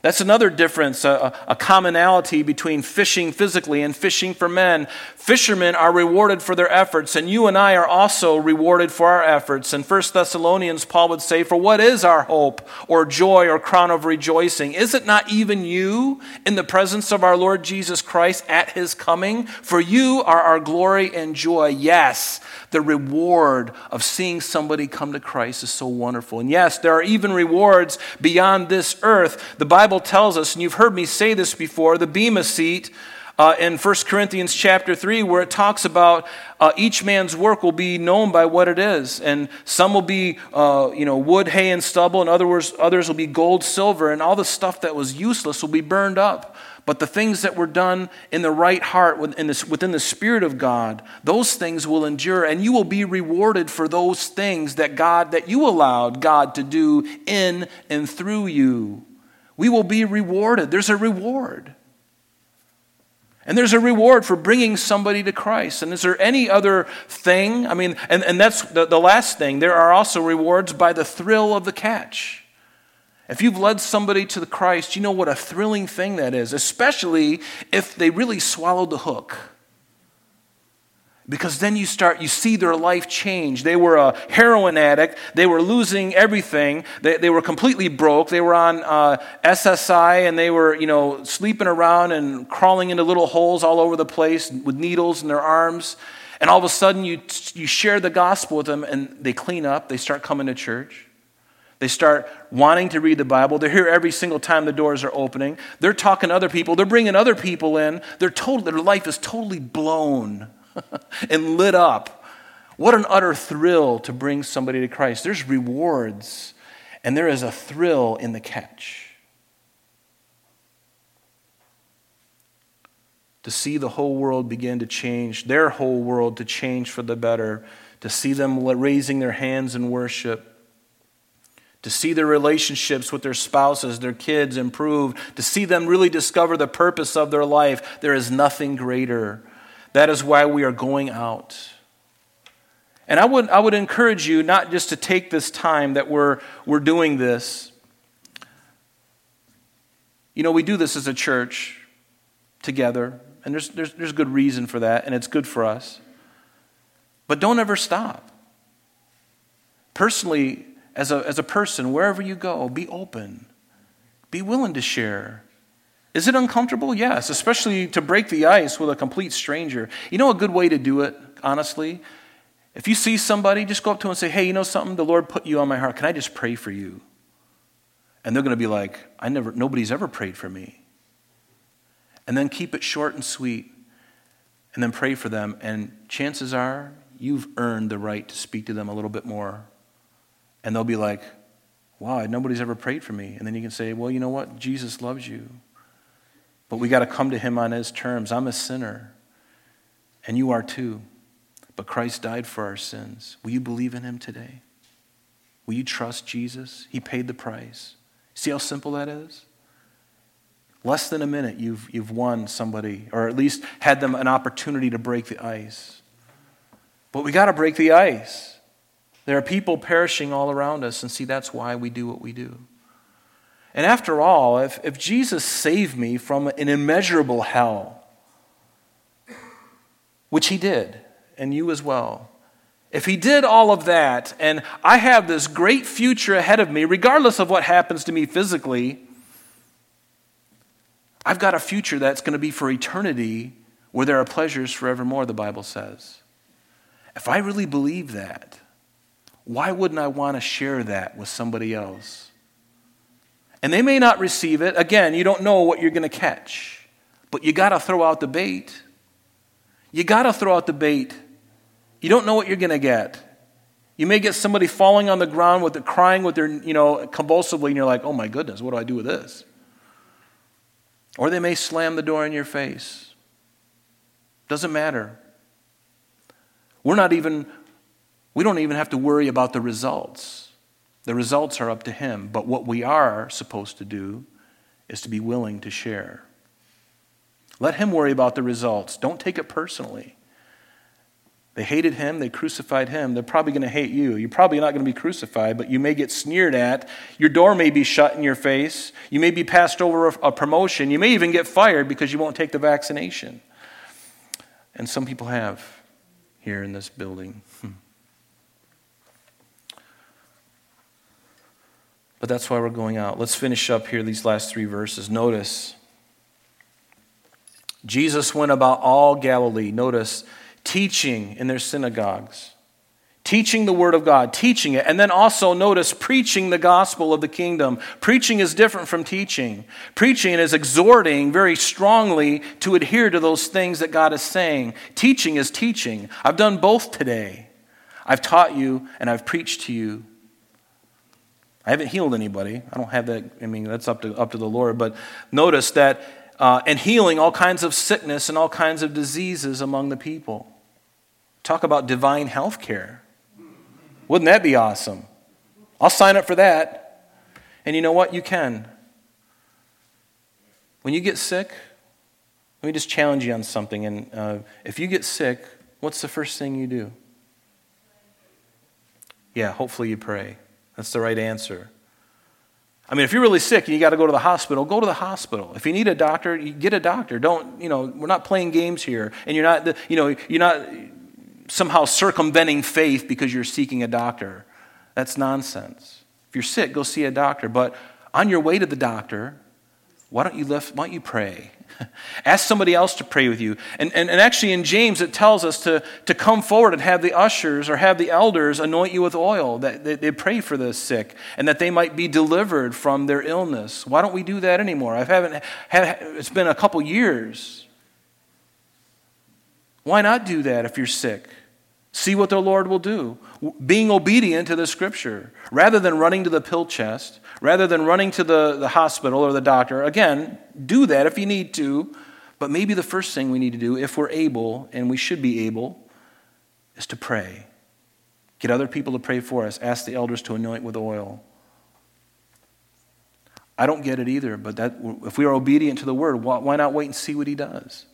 A: That's another difference, a, a, commonality between fishing physically and fishing for men. Fishermen are rewarded for their efforts, and you and I are also rewarded for our efforts. In 1 Thessalonians, Paul would say, For what is our hope, or joy, or crown of rejoicing? Is it not even you in the presence of our Lord Jesus Christ at his coming? For you are our glory and joy. Yes, the reward of seeing somebody come to Christ is so wonderful. And yes, there are even rewards beyond this earth. The Bible tells us, and you've heard me say this before, the Bema seat. Uh, in 1 Corinthians chapter 3, where it talks about uh, each man's work will be known by what it is. And some will be, uh, you know, wood, hay, and stubble, and others, others will be gold, silver, and all the stuff that was useless will be burned up. But the things that were done in the right heart, within the Spirit of God, those things will endure, and you will be rewarded for those things that God, that you allowed God to do in and through you. We will be rewarded. There's a reward. And there's a reward for bringing somebody to Christ. And is there any other thing? I mean, and, and that's the, the last thing. There are also rewards by the thrill of the catch. If you've led somebody to the Christ, you know what a thrilling thing that is, especially if they really swallowed the hook. Because then you start, you see their life change. They were a heroin addict. They were losing everything. They, they were completely broke. They were on uh, SSI and they were, you know, sleeping around and crawling into little holes all over the place with needles in their arms. And all of a sudden you, you share the gospel with them and they clean up. They start coming to church. They start wanting to read the Bible. They're here every single time the doors are opening. They're talking to other people. They're bringing other people in. They're told their life is totally blown and lit up. What an utter thrill to bring somebody to Christ. There's rewards, and there is a thrill in the catch. To see the whole world begin to change, their whole world to change for the better, to see them raising their hands in worship to see their relationships with their spouses, their kids improve, to see them really discover the purpose of their life, there is nothing greater. That is why we are going out. And I would, I would encourage you not just to take this time that we're, we're doing this. You know, we do this as a church together, and there's, there's, there's good reason for that, and it's good for us. But don't ever stop. Personally, as a, as a person, wherever you go, be open, be willing to share. Is it uncomfortable? Yes, especially to break the ice with a complete stranger. You know a good way to do it, honestly? If you see somebody, just go up to them and say, Hey, you know something? The Lord put you on my heart. Can I just pray for you? And they're going to be like, I never, nobody's ever prayed for me. And then keep it short and sweet. And then pray for them. And chances are you've earned the right to speak to them a little bit more. And they'll be like, Wow, nobody's ever prayed for me. And then you can say, Well, you know what? Jesus loves you. But we got to come to him on his terms. I'm a sinner. And you are too. But Christ died for our sins. Will you believe in him today? Will you trust Jesus? He paid the price. See how simple that is? Less than a minute, you've, you've won somebody, or at least had them an opportunity to break the ice. But we got to break the ice. There are people perishing all around us, and see, that's why we do what we do. And after all, if, if Jesus saved me from an immeasurable hell, which he did, and you as well. If he did all of that, and I have this great future ahead of me, regardless of what happens to me physically, I've got a future that's going to be for eternity where there are pleasures forevermore, the Bible says. If I really believe that, why wouldn't I want to share that with somebody else? And they may not receive it. Again, you don't know what you're going to catch, but you got to throw out the bait. You got to throw out the bait you don't know what you're going to get. You may get somebody falling on the ground with the, crying with their, you know, convulsively, and you're like, oh my goodness, what do I do with this? Or they may slam the door in your face. Doesn't matter. We're not even, we don't even have to worry about the results. The results are up to Him. But what we are supposed to do is to be willing to share. Let Him worry about the results. Don't take it personally. They hated him, they crucified him. They're probably going to hate you. You're probably not going to be crucified, but you may get sneered at. Your door may be shut in your face. You may be passed over a promotion. You may even get fired because you won't take the vaccination. And some people have here in this building. Hmm. But that's why we're going out. Let's finish up here these last three verses. Notice Jesus went about all Galilee. Notice teaching in their synagogues, teaching the Word of God, teaching it, and then also notice preaching the gospel of the kingdom. Preaching is different from teaching. Preaching is exhorting very strongly to adhere to those things that God is saying. Teaching is teaching. I've done both today. I've taught you and I've preached to you. I haven't healed anybody. I don't have that. I mean, that's up to, up to the Lord. But notice that, uh, and healing all kinds of sickness and all kinds of diseases among the people. Talk about divine health care. Wouldn't that be awesome? I'll sign up for that. And you know what? You can. When you get sick, let me just challenge you on something. And uh, if you get sick, what's the first thing you do? Yeah, hopefully you pray. That's the right answer. I mean, if you're really sick and you got to go to the hospital, go to the hospital. If you need a doctor, get a doctor. Don't, you know, we're not playing games here. And you're not, you know, you're not somehow circumventing faith because you're seeking a doctor. That's nonsense. If you're sick, go see a doctor. But on your way to the doctor, why don't you lift, why don't you pray? Ask somebody else to pray with you. And, and, and actually, in James, it tells us to, to come forward and have the ushers or have the elders anoint you with oil, that they, they pray for the sick and that they might be delivered from their illness. Why don't we do that anymore? I haven't had, it's been a couple years. Why not do that if you're sick? See what the Lord will do. Being obedient to the scripture. Rather than running to the pill chest, rather than running to the, the hospital or the doctor, again, do that if you need to. But maybe the first thing we need to do, if we're able, and we should be able, is to pray. Get other people to pray for us. Ask the elders to anoint with oil. I don't get it either, but that, if we are obedient to the word, why not wait and see what he does?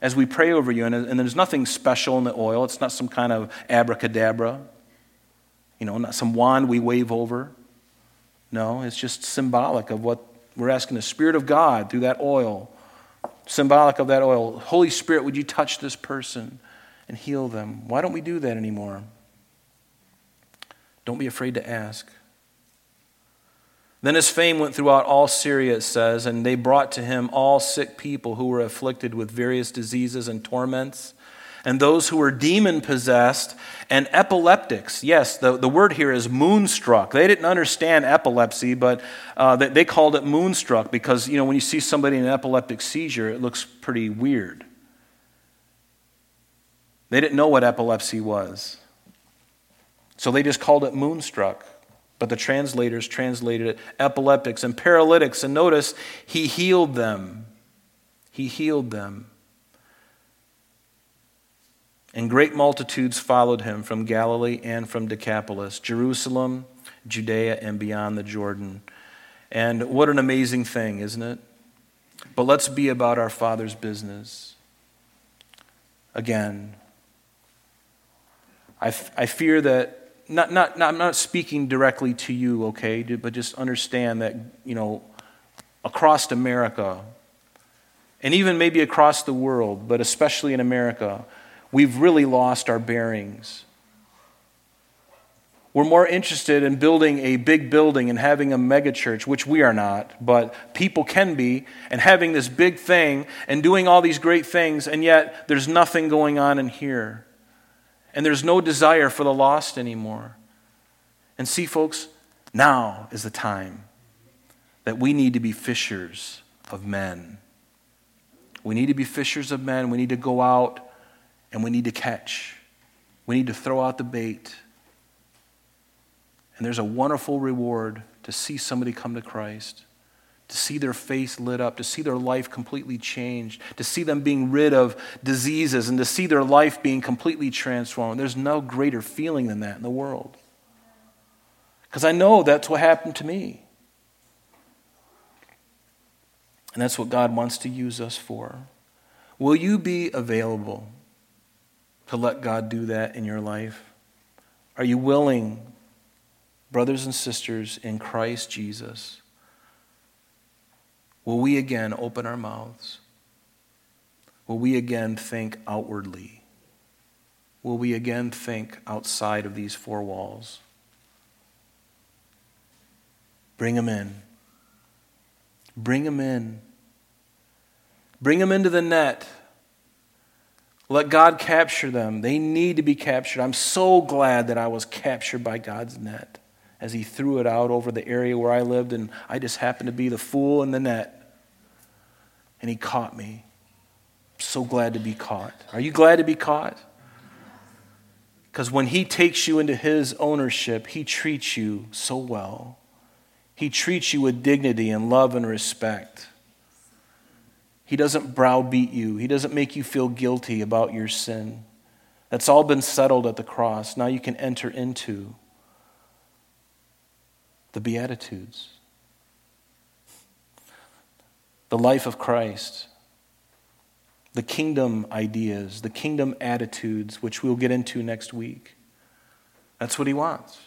A: as we pray over you. And, and there's nothing special in the oil, it's not some kind of abracadabra, you know, not some wand we wave over. No, it's just symbolic of what we're asking the Spirit of God through that oil. Symbolic of that oil. Holy Spirit, would you touch this person and heal them? Why don't we do that anymore? Don't be afraid to ask. Then his fame went throughout all Syria, it says, and they brought to him all sick people who were afflicted with various diseases and torments, and those who were demon possessed and epileptics. Yes, the, the word here is moonstruck. They didn't understand epilepsy, but uh, they, they called it moonstruck because, you know, when you see somebody in an epileptic seizure, it looks pretty weird. They didn't know what epilepsy was. So they just called it moonstruck. But the translators translated it epileptics and paralytics. And notice, he healed them. He healed them. And great multitudes followed him from Galilee and from Decapolis, Jerusalem, Judea, and beyond the Jordan. And what an amazing thing, isn't it? But let's be about our Father's business. Again, I, f- I fear that not, not, not, I'm not speaking directly to you, okay, but just understand that, you know, across America, and even maybe across the world, but especially in America, we've really lost our bearings. We're more interested in building a big building and having a megachurch, which we are not, but people can be, and having this big thing and doing all these great things, and yet there's nothing going on in here. And there's no desire for the lost anymore. And see, folks, now is the time that we need to be fishers of men. We need to be fishers of men. We need to go out and we need to catch. We need to throw out the bait. And there's a wonderful reward to see somebody come to Christ to see their face lit up, to see their life completely changed, to see them being rid of diseases, and to see their life being completely transformed. There's no greater feeling than that in the world. Because I know that's what happened to me. And that's what God wants to use us for. Will you be available to let God do that in your life? Are you willing, brothers and sisters in Christ Jesus? Will we again open our mouths? Will we again think outwardly? Will we again think outside of these four walls? Bring them in. Bring them in. Bring them into the net. Let God capture them. They need to be captured. I'm so glad that I was captured by God's net as He threw it out over the area where I lived, and I just happened to be the fool in the net and he caught me. I'm so glad to be caught. Are you glad to be caught? Because when he takes you into his ownership, he treats you so well. He treats you with dignity and love and respect. He doesn't browbeat you, he doesn't make you feel guilty about your sin. That's all been settled at the cross. Now you can enter into the Beatitudes the life of Christ, the kingdom ideas, the kingdom attitudes, which we'll get into next week. That's what he wants.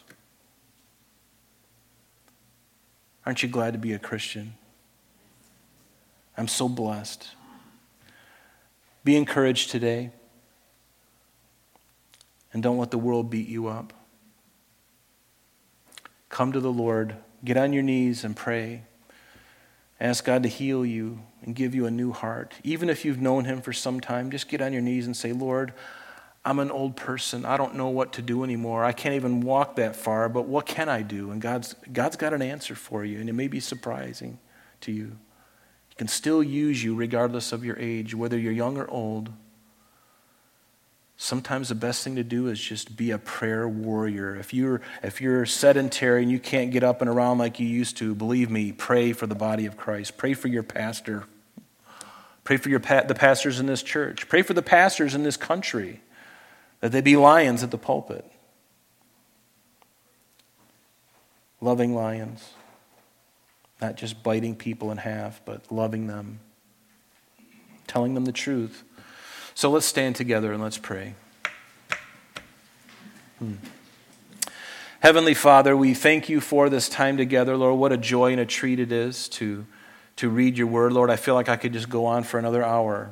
A: Aren't you glad to be a Christian? I'm so blessed. Be encouraged today. And don't let the world beat you up. Come to the Lord, get on your knees and pray. Ask God to heal you and give you a new heart. Even if you've known Him for some time, just get on your knees and say, Lord, I'm an old person. I don't know what to do anymore. I can't even walk that far, but what can I do? And God's, God's got an answer for you, and it may be surprising to you. Can still use you regardless of your age, whether you're young or old. Sometimes the best thing to do is just be a prayer warrior. If you're, if you're sedentary and you can't get up and around like you used to, believe me, pray for the body of Christ. Pray for your pastor. Pray for your pa- the pastors in this church. Pray for the pastors in this country that they be lions at the pulpit. Loving lions. Not just biting people in half, but loving them, telling them the truth. So let's stand together and let's pray. Hmm. Heavenly Father, we thank you for this time together, Lord. What a joy and a treat it is to, to read your word, Lord. I feel like I could just go on for another hour.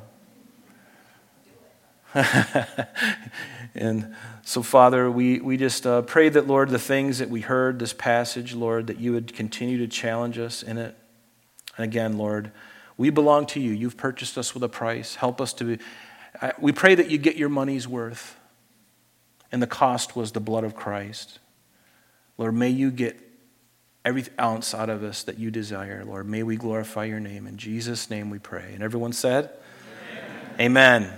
A: and so, Father, we, we just uh, pray that, Lord, the things that we heard this passage, Lord, that you would continue to challenge us in it. And again, Lord, we belong to you. You've purchased us with a price. Help us to be. we pray that you get your money's worth. And the cost was the blood of Christ. Lord, may you get every ounce out of us that you desire, Lord. May we glorify your name. In Jesus' name we pray. And everyone said, Amen. Amen.